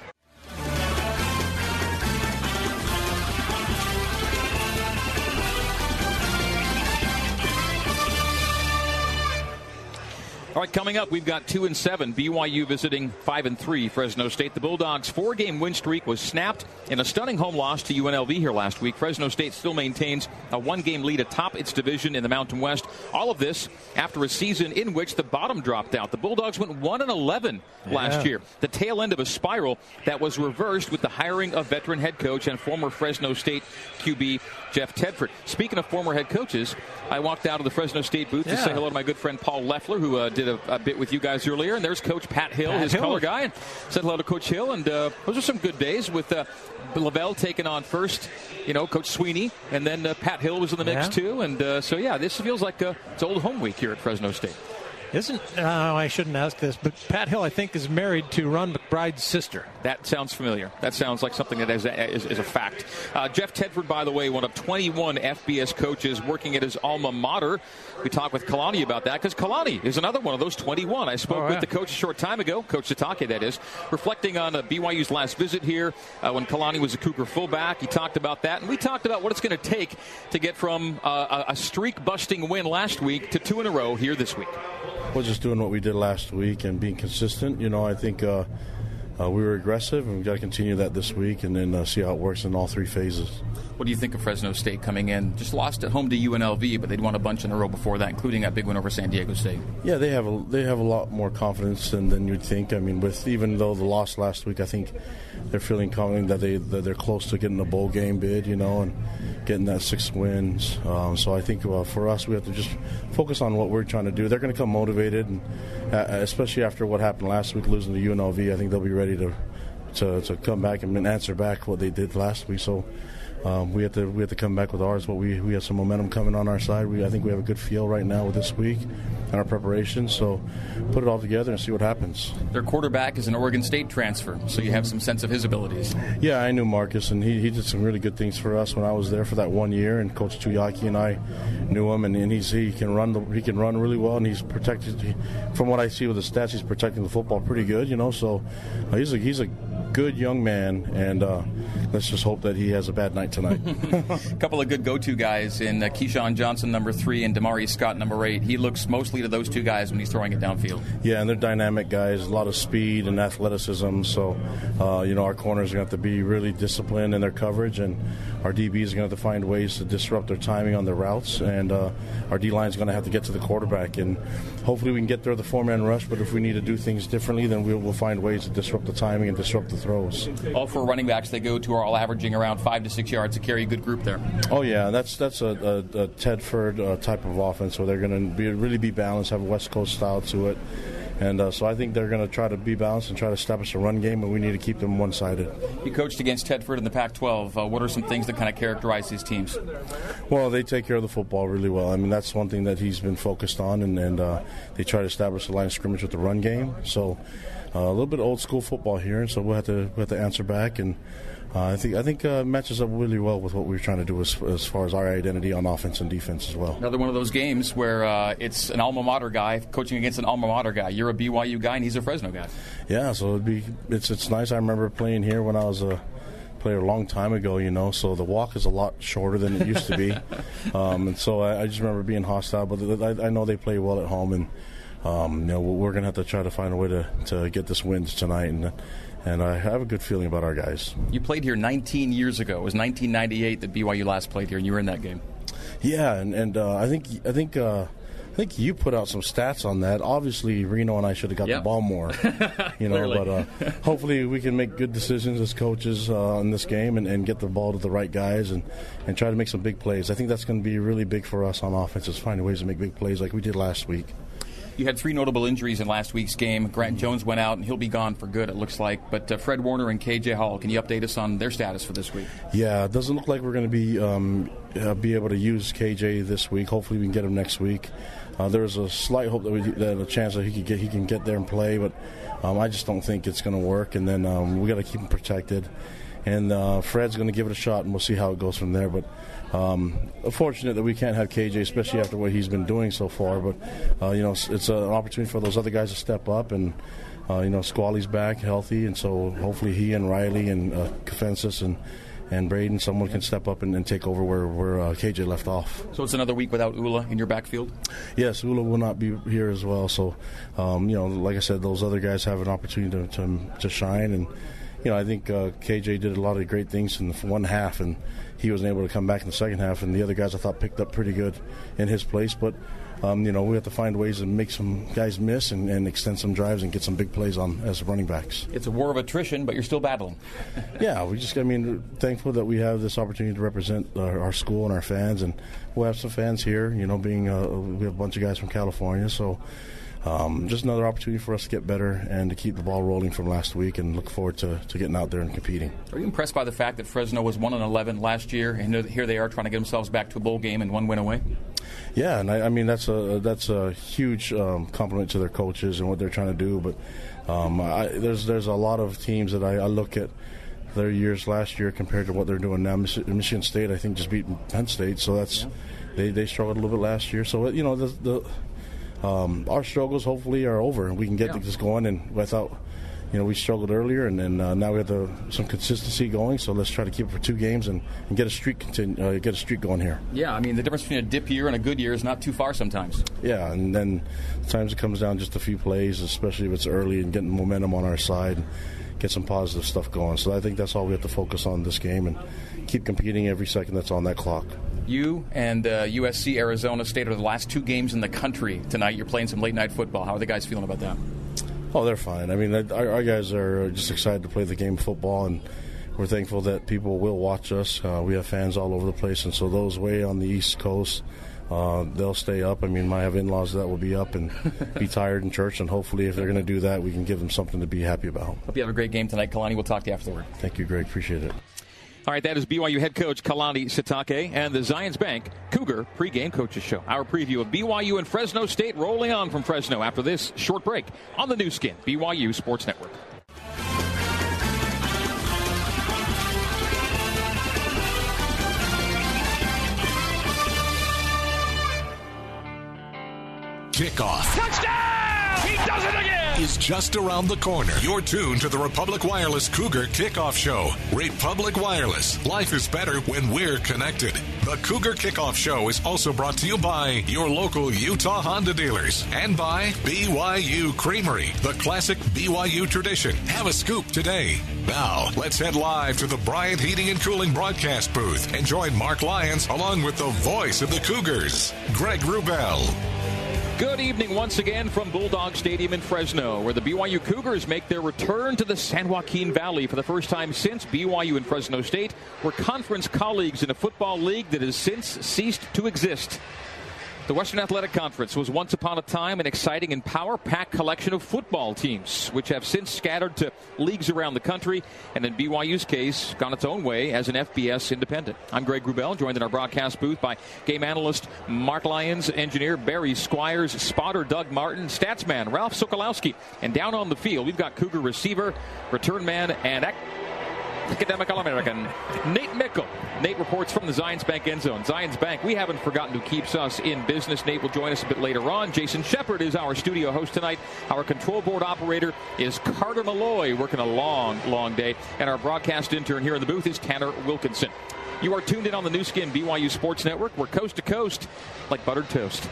All right, coming up, we've got two and seven. BYU visiting five and three. Fresno State. The Bulldogs' four-game win streak was snapped in a stunning home loss to UNLV here last week. Fresno State still maintains a one-game lead atop its division in the Mountain West. All of this after a season in which the bottom dropped out. The Bulldogs went one and eleven Yeah. last year. The tail end of a spiral that was reversed with the hiring of veteran head coach and former Fresno State QB Jeff Tedford. Speaking of former head coaches, I walked out of the Fresno State booth to say hello to my good friend Paul Loeffler, who uh, did a, a bit with you guys earlier. And there's Coach Pat Hill, Pat his Hill. color guy, and said hello to Coach Hill. And uh, those are some good days with uh, LaVell taking on first, you know, Coach Sweeney, and then uh, Pat Hill was in the mix Yeah. too. And uh, so yeah, this feels like uh, it's old home week here at Fresno State. Isn't, oh, I shouldn't ask this, but Pat Hill, I think, is married to Ron McBride's sister. That sounds familiar. That sounds like something that is, is, is a fact. Uh, Jeff Tedford, by the way, one of 21 FBS coaches working at his alma mater. We talked with Kalani about that because Kalani is another one of those 21. I spoke Oh, with the coach a short time ago, Coach Sitake, that is, reflecting on uh, BYU's last visit here uh, when Kalani was a Cougar fullback. He talked about that, and we talked about what it's going to take to get from uh, a, a streak-busting win last week to two in a row here this week. Well, just doing what we did last week and being consistent. You know, I think uh, uh, we were aggressive, and we've got to continue that this week and then uh, see how it works in all three phases. What do you think of Fresno State coming in? Just lost at home to UNLV, but they'd won a bunch in a row before that, including that big win over San Diego State. Yeah, they have a they have a lot more confidence than, than you'd think. I mean, with even though the loss last week, I think they're feeling confident that they that they're close to getting a bowl game bid, you know, and getting that six wins. Um, so I think uh, for us, we have to just focus on what we're trying to do. They're going to come motivated, and uh, especially after what happened last week, losing to UNLV, I think they'll be ready to to, to come back and answer back what they did last week. So. Um, we have to we have to come back with ours, but we, we have some momentum coming on our side. We I think we have a good feel right now with this week and our preparation. So put it all together and see what happens. Their quarterback is an Oregon State transfer, so you have some sense of his abilities. Yeah, I knew Marcus, and he, he did some really good things for us when I was there for that one year. And Coach Tuiaki and I knew him, and, and he's he can run the, he can run really well, and he's protected. he- From what I see with the stats, he's protecting the football pretty good, you know. So uh, he's a he's a good young man, and uh, let's just hope that he has a bad night tonight. A couple of good go-to guys in uh, KeeSean Johnson, number three, and Damari Scott, number eight. He looks mostly to those two guys when he's throwing it downfield. Yeah, and they're dynamic guys, a lot of speed and athleticism. So, uh, you know, our corners are going to have to be really disciplined in their coverage, and our DBs are going to have to find ways to disrupt their timing on their routes, and uh, our D line is going to have to get to the quarterback. And hopefully, we can get there the four man rush. But if we need to do things differently, then we'll, we'll find ways to disrupt the timing and disrupt the throws. All four running backs they go to are all averaging around five to six yards to carry a good group there. Oh yeah, that's that's a, a, a Tedford uh, type of offense where they're going to be really be balanced, have a West Coast style to it, and uh, so I think they're going to try to be balanced and try to establish a run game, and we need to keep them one sided. You coached against Tedford in the Pac-12. Uh, what are some things that kind of characterize his teams? Well, they take care of the football really well. I mean, that's one thing that he's been focused on, and, and uh, they try to establish the line of scrimmage with the run game. So a little bit old school football here, and so we'll have to we'll have to answer back. And uh, I think I think uh, matches up really well with what we're trying to do as, as far as our identity on offense and defense as well. Another one of those games where uh, it's an alma mater guy coaching against an alma mater guy. You're a BYU guy, and he's a Fresno guy. Yeah, so it'd be it's it's nice. I remember playing here when I was a player a long time ago, you know. So the walk is a lot shorter than it used to be, um, and so I, I just remember being hostile. But I, I know they play well at home, and um, you know we're gonna have to try to find a way to, to get this win tonight, and and I have a good feeling about our guys. You played here 19 years ago. It was 1998 that BYU last played here, and you were in that game. Yeah, and and uh, I think I think. Uh, I think you put out some stats on that. Obviously, Reno and I should have got Yep. the ball more, you know. But uh, hopefully, we can make good decisions as coaches uh, in this game and, and get the ball to the right guys and, and try to make some big plays. I think that's going to be really big for us on offense is finding ways to make big plays like we did last week. You had three notable injuries in last week's game. Grant Jones went out, and he'll be gone for good, it looks like. But uh, Fred Warner and KJ Hall, can you update us on their status for this week? Yeah, it doesn't look like we're going to be um, uh, be able to use KJ this week. Hopefully, we can get him next week. Uh, there's a slight hope that we that a chance that he could get he can get there and play, but um, I just don't think it's going to work. And then um, we got to keep him protected. and uh, Fred's going to give it a shot, and we'll see how it goes from there. But um, unfortunate that we can't have KJ, especially after what he's been doing so far. But uh, you know, it's, an opportunity for those other guys to step up, and uh, you know, Squally's back healthy, and so hopefully he and Riley and uh, and and Brayden, someone can step up and, and take over where, where uh, KJ left off. So it's another week without Ula in your backfield? Yes, Ula will not be here as well. So, um, you know, like I said, those other guys have an opportunity to, to, to shine. And, you know, I think uh, KJ did a lot of great things in the one half, and he wasn't able to come back in the second half. And the other guys I thought picked up pretty good in his place. But um, you know, we have to find ways to make some guys miss and, and, extend some drives and get some big plays on as running backs. It's a war of attrition, but you're still battling. yeah, we just, I mean, thankful that we have this opportunity to represent our, our, school and our fans, and we'll have some fans here. You know, being uh, we have a bunch of guys from California, so. Um, just another opportunity for us to get better and to keep the ball rolling from last week and look forward to, to getting out there and competing. Are you impressed by the fact that Fresno was 1 and 11 last year and here they are trying to get themselves back to a bowl game and one win away? Yeah, and I, I mean that's a that's a huge um, compliment to their coaches and what they're trying to do. But um, I, there's there's a lot of teams that I, I, look at their years last year compared to what they're doing now. Michigan State, I think, just beat Penn State, so that's yeah. they they struggled a little bit last year. So you know the, the um, our struggles hopefully are over and we can get yeah. this going. And without you know, we struggled earlier, and then uh, now we have the, some consistency going. So let's try to keep it for two games and, and get a streak continue, uh, get a streak going here. Yeah, I mean the difference between a dip year and a good year is not too far sometimes. Yeah, and then times it comes down just a few plays, especially if it's early and getting momentum on our side, and get some positive stuff going. So I think that's all we have to focus on this game and keep competing every second that's on that clock. You and uh, USC Arizona State are the last two games in the country tonight. You're playing some late night football. How are the guys feeling about that? Oh, they're fine. I mean, our, our, guys are just excited to play the game of football, and we're thankful that people will watch us. Uh, we have fans all over the place, and so those way on the East Coast, uh, they'll stay up. I mean, I have in-laws that will be up and be tired in church, and hopefully, if they're going to do that, we can give them something to be happy about. Hope you have a great game tonight, Kalani. We'll talk to you afterward. Thank you, Greg. Appreciate it. All right, that is BYU head coach Kalani Sitake and the Zions Bank Cougar pregame coaches show. Our preview of BYU and Fresno State rolling on from Fresno after this short break on the Nu Skin, BYU Sports Network. Kickoff. Touchdown! He does it again! is just around the corner. You're tuned to the Republic Wireless Cougar Kickoff Show. Republic Wireless. Life is better when we're connected. The Cougar Kickoff Show is also brought to you by your local Utah Honda dealers and by BYU Creamery, the classic BYU tradition. Have a scoop today. Now, let's head live to the Bryant Heating and Cooling broadcast booth and join Marc Lyons along with the voice of the Cougars, Greg Wrubell. Good evening once again from Bulldog Stadium in Fresno, where the BYU Cougars make their return to the San Joaquin Valley for the first time since BYU and Fresno State were conference colleagues in a football league that has since ceased to exist. The Western Athletic Conference was once upon a time an exciting and power packed collection of football teams, which have since scattered to leagues around the country, and in BYU's case, gone its own way as an FBS independent. I'm Greg Wrubell, joined in our broadcast booth by game analyst Marc Lyons, engineer Barry Squires, spotter Doug Martin, statsman Ralph Sokolowski, and down on the field, we've got Cougar receiver, return man, and academic All American, Nate Meikle. Nate reports from the Zions Bank end zone. Zions Bank, we haven't forgotten who keeps us in business. Nate will join us a bit later on. Jason Shepard is our studio host tonight. Our control board operator is Carter Malloy, working a long, long day. And our broadcast intern here in the booth is Tanner Wilkinson. You are tuned in on the Nu Skin BYU Sports Network. We're coast to coast like buttered toast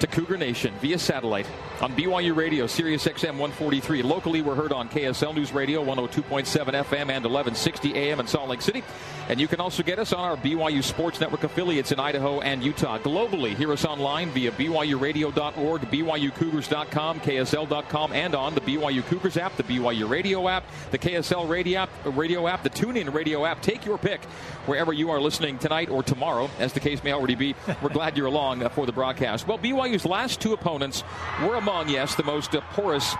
to Cougar Nation via satellite on BYU Radio, Sirius XM 143. Locally, we're heard on KSL News Radio, 102.7 FM and 1160 AM in Salt Lake City. And you can also get us on our BYU Sports Network affiliates in Idaho and Utah. Globally, hear us online via BYURadio.org, BYUCougars.com, KSL.com, and on the BYU Cougars app, the BYU Radio app, the KSL Radio app, uh, radio app, the TuneIn Radio app. Take your pick wherever you are listening tonight or tomorrow, as the case may already be. We're glad you're along uh, for the broadcast. Well, BYU's last two opponents were among, yes, the most uh, porous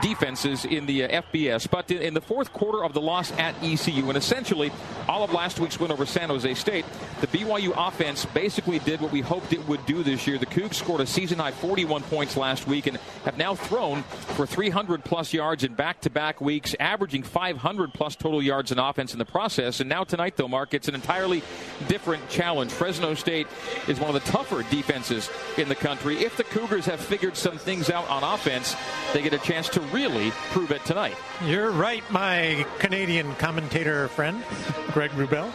defenses in the uh, FBS. But in, the fourth quarter of the loss at ECU, and essentially all of last week's win over San Jose State, the BYU offense basically did what we hoped it would do this year. The Cougs scored a season high 41 points last week and have now thrown for 300 plus yards in back to back weeks, averaging 500 plus total yards in offense in the process. And now tonight, though, Marc, it's an entirely different challenge. Fresno State is one of the tougher defenses in the country. If the Cougars have figured some things out on offense, they get a chance to really prove it tonight. You're right, my Canadian commentator friend, Greg Wrubell.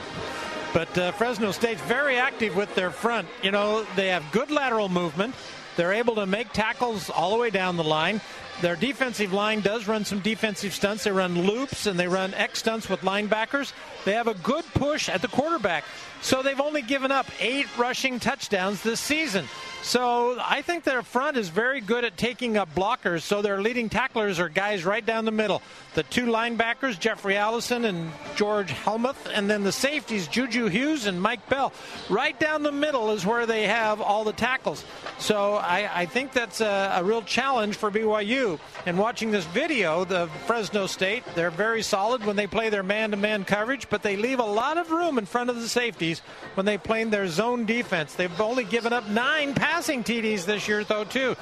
But uh, Fresno State's very active with their front. You know, they have good lateral movement. They're able to make tackles all the way down the line. Their defensive line does run some defensive stunts. They run loops and they run X stunts with linebackers. They have a good push at the quarterback. So they've only given up eight rushing touchdowns this season. So I think their front is very good at taking up blockers. So their leading tacklers are guys right down the middle. The two linebackers, Jeffrey Allison and George Helmuth, and then the safeties, Juju Hughes and Mike Bell. Right down the middle is where they have all the tackles. So I, I think that's a, a real challenge for BYU. And watching this video, the Fresno State, they're very solid when they play their man-to-man coverage, but they leave a lot of room in front of the safeties when they play their zone defense. They've only given up nine passes passing TDs this year, though, too.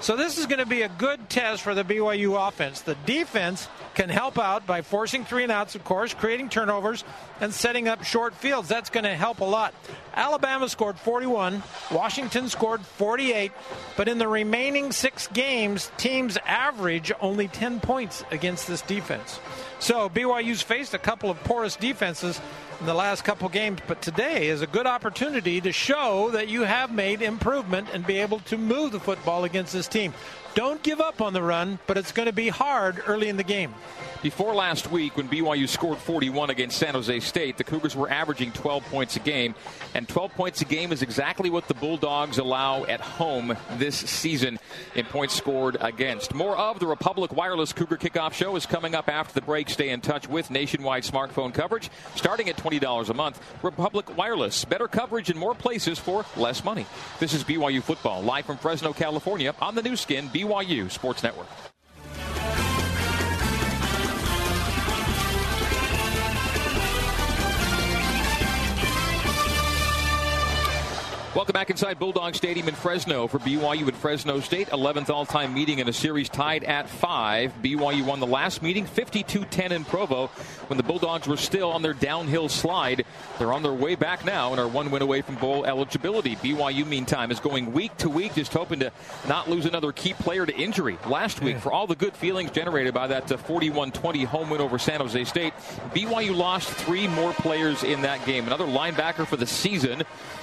So this is going to be a good test for the BYU offense. The defense can help out by forcing three and outs, of course, creating turnovers, and setting up short fields. That's going to help a lot. Alabama scored 41, Washington scored 48, but in the remaining six games, teams average only 10 points against this defense. So BYU's faced a couple of porous defenses in the last couple games, but today is a good opportunity to show that you have made improvement and be able to move the football against this team. Don't give up on the run, but it's going to be hard early in the game. Before last week, when BYU scored 41 against San Jose State, the Cougars were averaging 12 points a game, and 12 points a game is exactly what the Bulldogs allow at home this season in points scored against. More of the Republic Wireless Cougar Kickoff Show is coming up after the break. Stay in touch with nationwide smartphone coverage starting at $20 a month. Republic Wireless, better coverage in more places for less money. This is BYU Football, live from Fresno, California, on the Nu Skin, BYU Sports Network. Welcome back inside Bulldog Stadium in Fresno for BYU and Fresno State. 11th all time meeting in a series tied at 5. BYU won the last meeting 52 10 in Provo when the Bulldogs were still on their downhill slide. They're on their way back now and are one win away from bowl eligibility. BYU, meantime, is going week to week, just hoping to not lose another key player to injury. Last week, for all the good feelings generated by that uh, 41 20 home win over San Jose State, BYU lost three more players in that game. Another linebacker for the season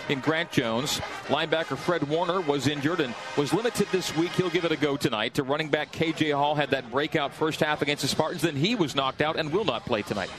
in Grant Jones. Linebacker Fred Warner was injured and was limited this week. He'll give it a go tonight. To running back KJ Hall had that breakout first half against the Spartans. Then he was knocked out and will not play tonight.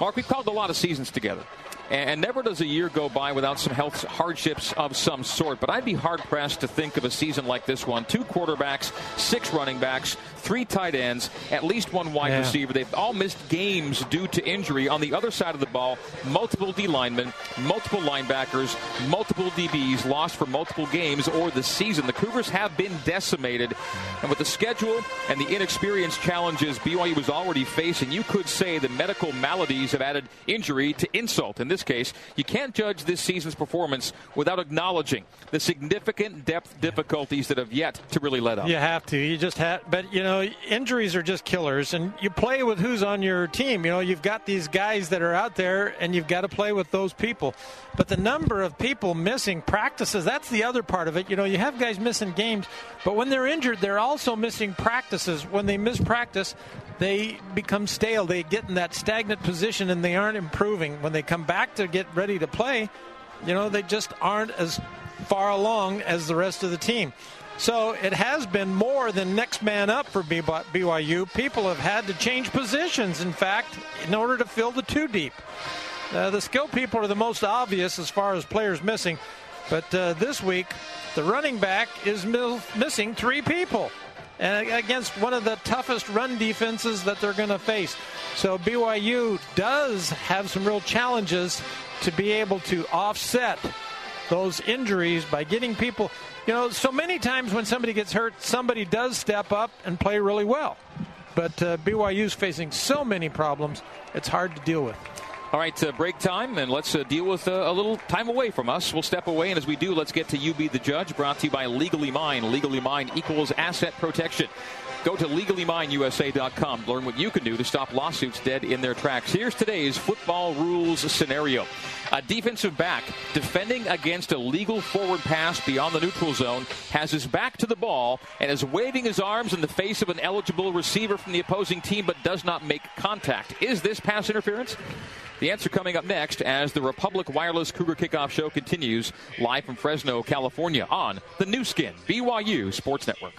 Marc, we've called a lot of seasons together. And never does a year go by without some health hardships of some sort. But I'd be hard pressed to think of a season like this one. Two quarterbacks, six running backs, three tight ends, at least one wide Yeah. receiver. They've all missed games due to injury. On the other side of the ball, multiple D linemen, multiple linebackers, multiple DBs lost for multiple games or the season. The Cougars have been decimated. And with the schedule and the inexperienced challenges BYU was already facing, you could say the medical maladies have added injury to insult. In this case, you can't judge this season's performance without acknowledging the significant depth difficulties that have yet to really let up. You have to. You just have. But you know, injuries are just killers, and you play with who's on your team. You know, you've got these guys that are out there, and you've got to play with those people. But the number of people missing practices—that's the other part of it. You know, you have guys missing games, but when they're injured, they're also missing practices. When they miss practice, they become stale. They get in that stagnant position, and they aren't improving. When they come back to get ready to play, you know, they just aren't as far along as the rest of the team. So it has been more than next man up for BYU. People have had to change positions, in fact, in order to fill the two deep. Uh, the skill people are the most obvious as far as players missing, but uh, this week the running back is mil- missing three people and against one of the toughest run defenses that they're going to face. So BYU does have some real challenges to be able to offset those injuries by getting people. You know, so many times when somebody gets hurt, somebody does step up and play really well. but uh, BYU's facing so many problems, it's hard to deal with. All right, uh, break time, and let's uh, deal with uh, a little time away from us. We'll step away, and as we do, let's get to You Be the Judge, brought to you by Legally Mine. Legally Mine equals asset protection. Go to legallymineusa.com. Learn what you can do to stop lawsuits dead in their tracks. Here's today's football rules scenario. A defensive back defending against a legal forward pass beyond the neutral zone has his back to the ball and is waving his arms in the face of an eligible receiver from the opposing team but does not make contact. Is this pass interference? The answer coming up next as the Republic Wireless Cougar Kickoff Show continues live from Fresno, California on the Nu Skin, BYU Sports Network.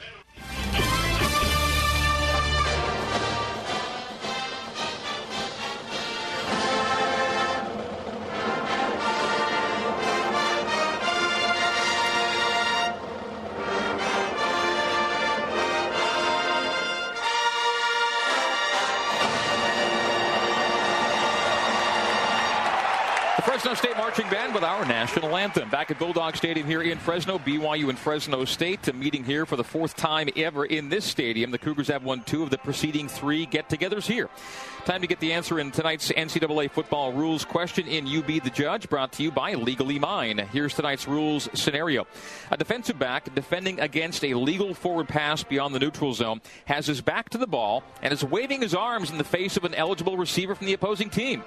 Fresno State Marching Band with our national anthem. Back at Bulldog Stadium here in Fresno, BYU and Fresno State to meeting here for the fourth time ever in this stadium. The Cougars have won two of the preceding three get-togethers here. Time to get the answer in tonight's NCAA football rules question in You Be the Judge, brought to you by Legally Mine. Here's tonight's rules scenario. A defensive back defending against a legal forward pass beyond the neutral zone has his back to the ball and is waving his arms in the face of an eligible receiver from the opposing team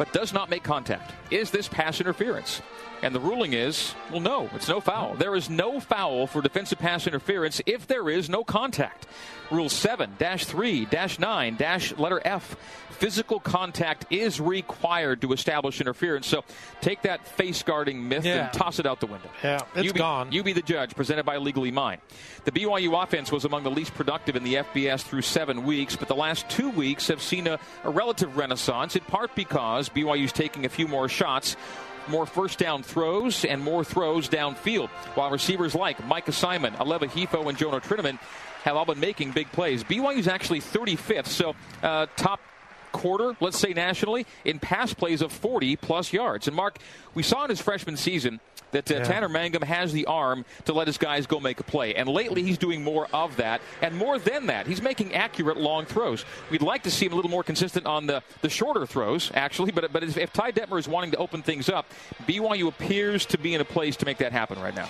but does not make contact. Is this pass interference? And the ruling is, well, no, it's no foul. There is no foul for defensive pass interference if there is no contact. Rule 7 3 9 letter F. Physical contact is required to establish interference. So take that face guarding myth Yeah. and toss it out the window. Yeah, it's you be, gone. You be the judge, presented by Legally Mine. The BYU offense was among the least productive in the FBS through seven weeks, but the last two weeks have seen a, a relative renaissance, in part because BYU's taking a few more shots. More first down throws and more throws downfield, while receivers like Micah Simon, Aleva Hifo, and Jonah Trinnaman have all been making big plays. BYU's actually 35th, so uh, top quarter, let's say nationally, in pass plays of 40 plus yards. And Marc, we saw in his freshman season that uh, Yeah. Tanner Mangum has the arm to let his guys go make a play. And lately, he's doing more of that. And more than that, he's making accurate long throws. We'd like to see him a little more consistent on the, the shorter throws, actually. But, but if, if Ty Detmer is wanting to open things up, BYU appears to be in a place to make that happen right now.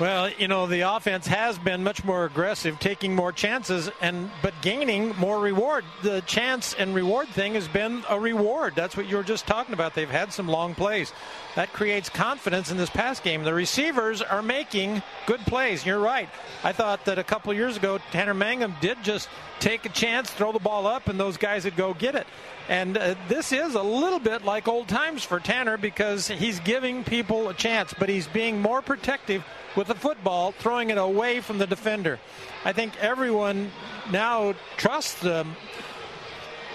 Well, you know, the offense has been much more aggressive, taking more chances and but gaining more reward. The chance and reward thing has been a reward. That's what you were just talking about. They've had some long plays. That creates confidence in this pass game. The receivers are making good plays. You're right. I thought that a couple years ago Tanner Mangum did just take a chance, throw the ball up and those guys would go get it. And uh, this is a little bit like old times for Tanner because he's giving people a chance, but he's being more protective with the football, throwing it away from the defender. I think everyone now trusts the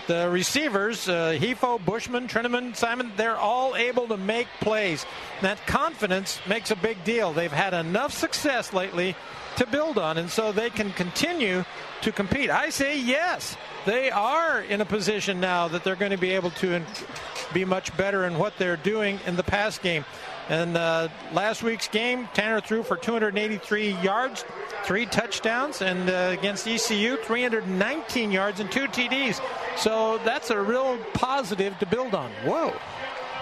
the receivers, uh, Hifo, Bushman, Trinnaman, Simon, they're all able to make plays. That confidence makes a big deal. They've had enough success lately to build on, and so they can continue to compete. I say yes. They are in a position now that they're going to be able to be much better in what they're doing in the pass game. And uh, last week's game, Tanner threw for 283 yards, three touchdowns, and uh, against ECU, 319 yards and two TDs. So that's a real positive to build on. Whoa.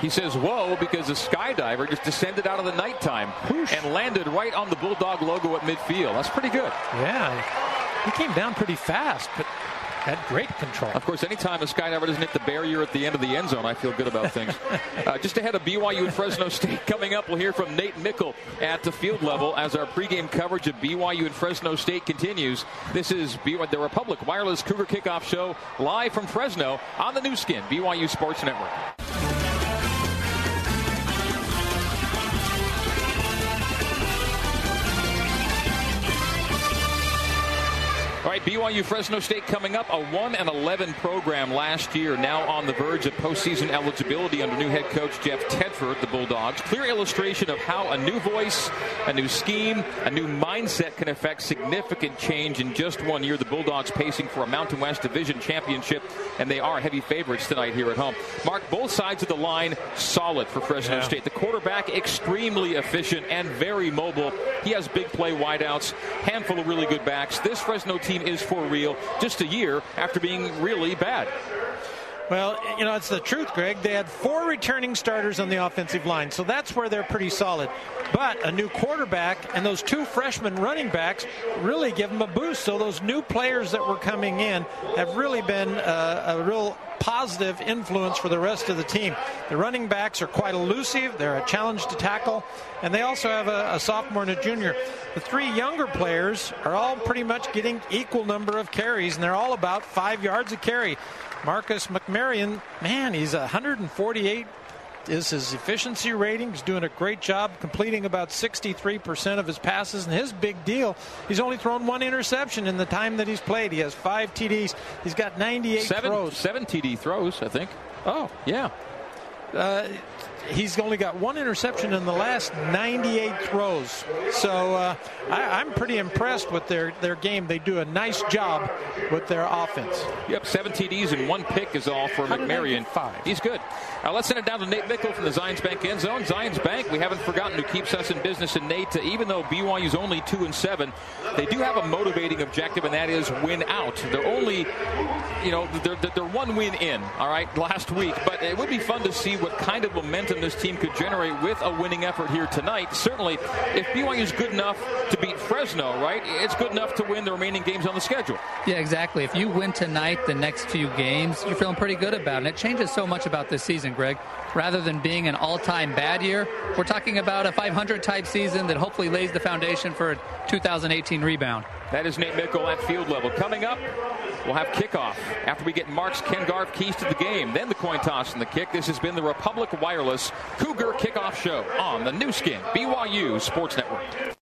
He says, whoa, because a skydiver just descended out of the nighttime and landed right on the Bulldog logo at midfield. That's pretty good. Yeah. He came down pretty fast, but had great control. Of course, anytime a skydiver doesn't hit the barrier at the end of the end zone, I feel good about things. uh, just ahead of BYU and Fresno State coming up, we'll hear from Nate Meikle at the field level as our pregame coverage of BYU and Fresno State continues. This is BYU, the Republic Wireless Cougar Kickoff Show live from Fresno on the Nu Skin, BYU Sports Network. All right, BYU Fresno State coming up. A 1 and 11 program last year, now on the verge of postseason eligibility under new head coach Jeff Tedford, the Bulldogs. Clear illustration of how a new voice, a new scheme, a new mindset can affect significant change in just one year. The Bulldogs pacing for a Mountain West Division championship, and they are heavy favorites tonight here at home. Marc, both sides of the line solid for Fresno Yeah. State. The quarterback extremely efficient and very mobile. He has big play wideouts, handful of really good backs. This Fresno team is for real just a year after being really bad. Well, you know, it's the truth, Greg. They had four returning starters on the offensive line, so that's where they're pretty solid. But a new quarterback and those two freshman running backs really give them a boost. So those new players that were coming in have really been uh, a real positive influence for the rest of the team. The running backs are quite elusive. They're a challenge to tackle. And they also have a, a, sophomore and a junior. The three younger players are all pretty much getting equal number of carries, and they're all about five yards a carry. Marcus McMaryion, man, he's 148 is his efficiency rating. He's doing a great job completing about 63% of his passes. And his big deal, he's only thrown one interception in the time that he's played. He has five TDs. He's got 98 seven, throws. Seven TD throws, I think. Oh, yeah. Uh, he's only got one interception in the last 98 throws. So uh, I, am pretty impressed with their, their game. They do a nice job with their offense. Yep, seven TDs and one pick is all for McMaryion. Five. He's good. Now let's send it down to Nate Meikle from the Zions Bank end zone. Zions Bank, we haven't forgotten who keeps us in business. And Nate, uh, even though BYU's only two and seven, they do have a motivating objective, and that is win out. They're only, you know, they're, they're one win in. All right, last week, but it would be fun to see what kind of momentum this team could generate with a winning effort here tonight. Certainly, if BYU is good enough to beat Fresno, right, it's good enough to win the remaining games on the schedule. Yeah, exactly. If you win tonight, the next few games, you're feeling pretty good about it. It changes so much about this season, Greg. Rather than being an all-time bad year, we're talking about a 500 type season that hopefully lays the foundation for a 2018 rebound. That is Nate Meikle at field level. Coming up, we'll have kickoff after we get Marc's Ken Garff keys to the game. Then the coin toss and the kick. This has been the Republic Wireless Cougar Kickoff Show on the Nu Skin BYU Sports Network.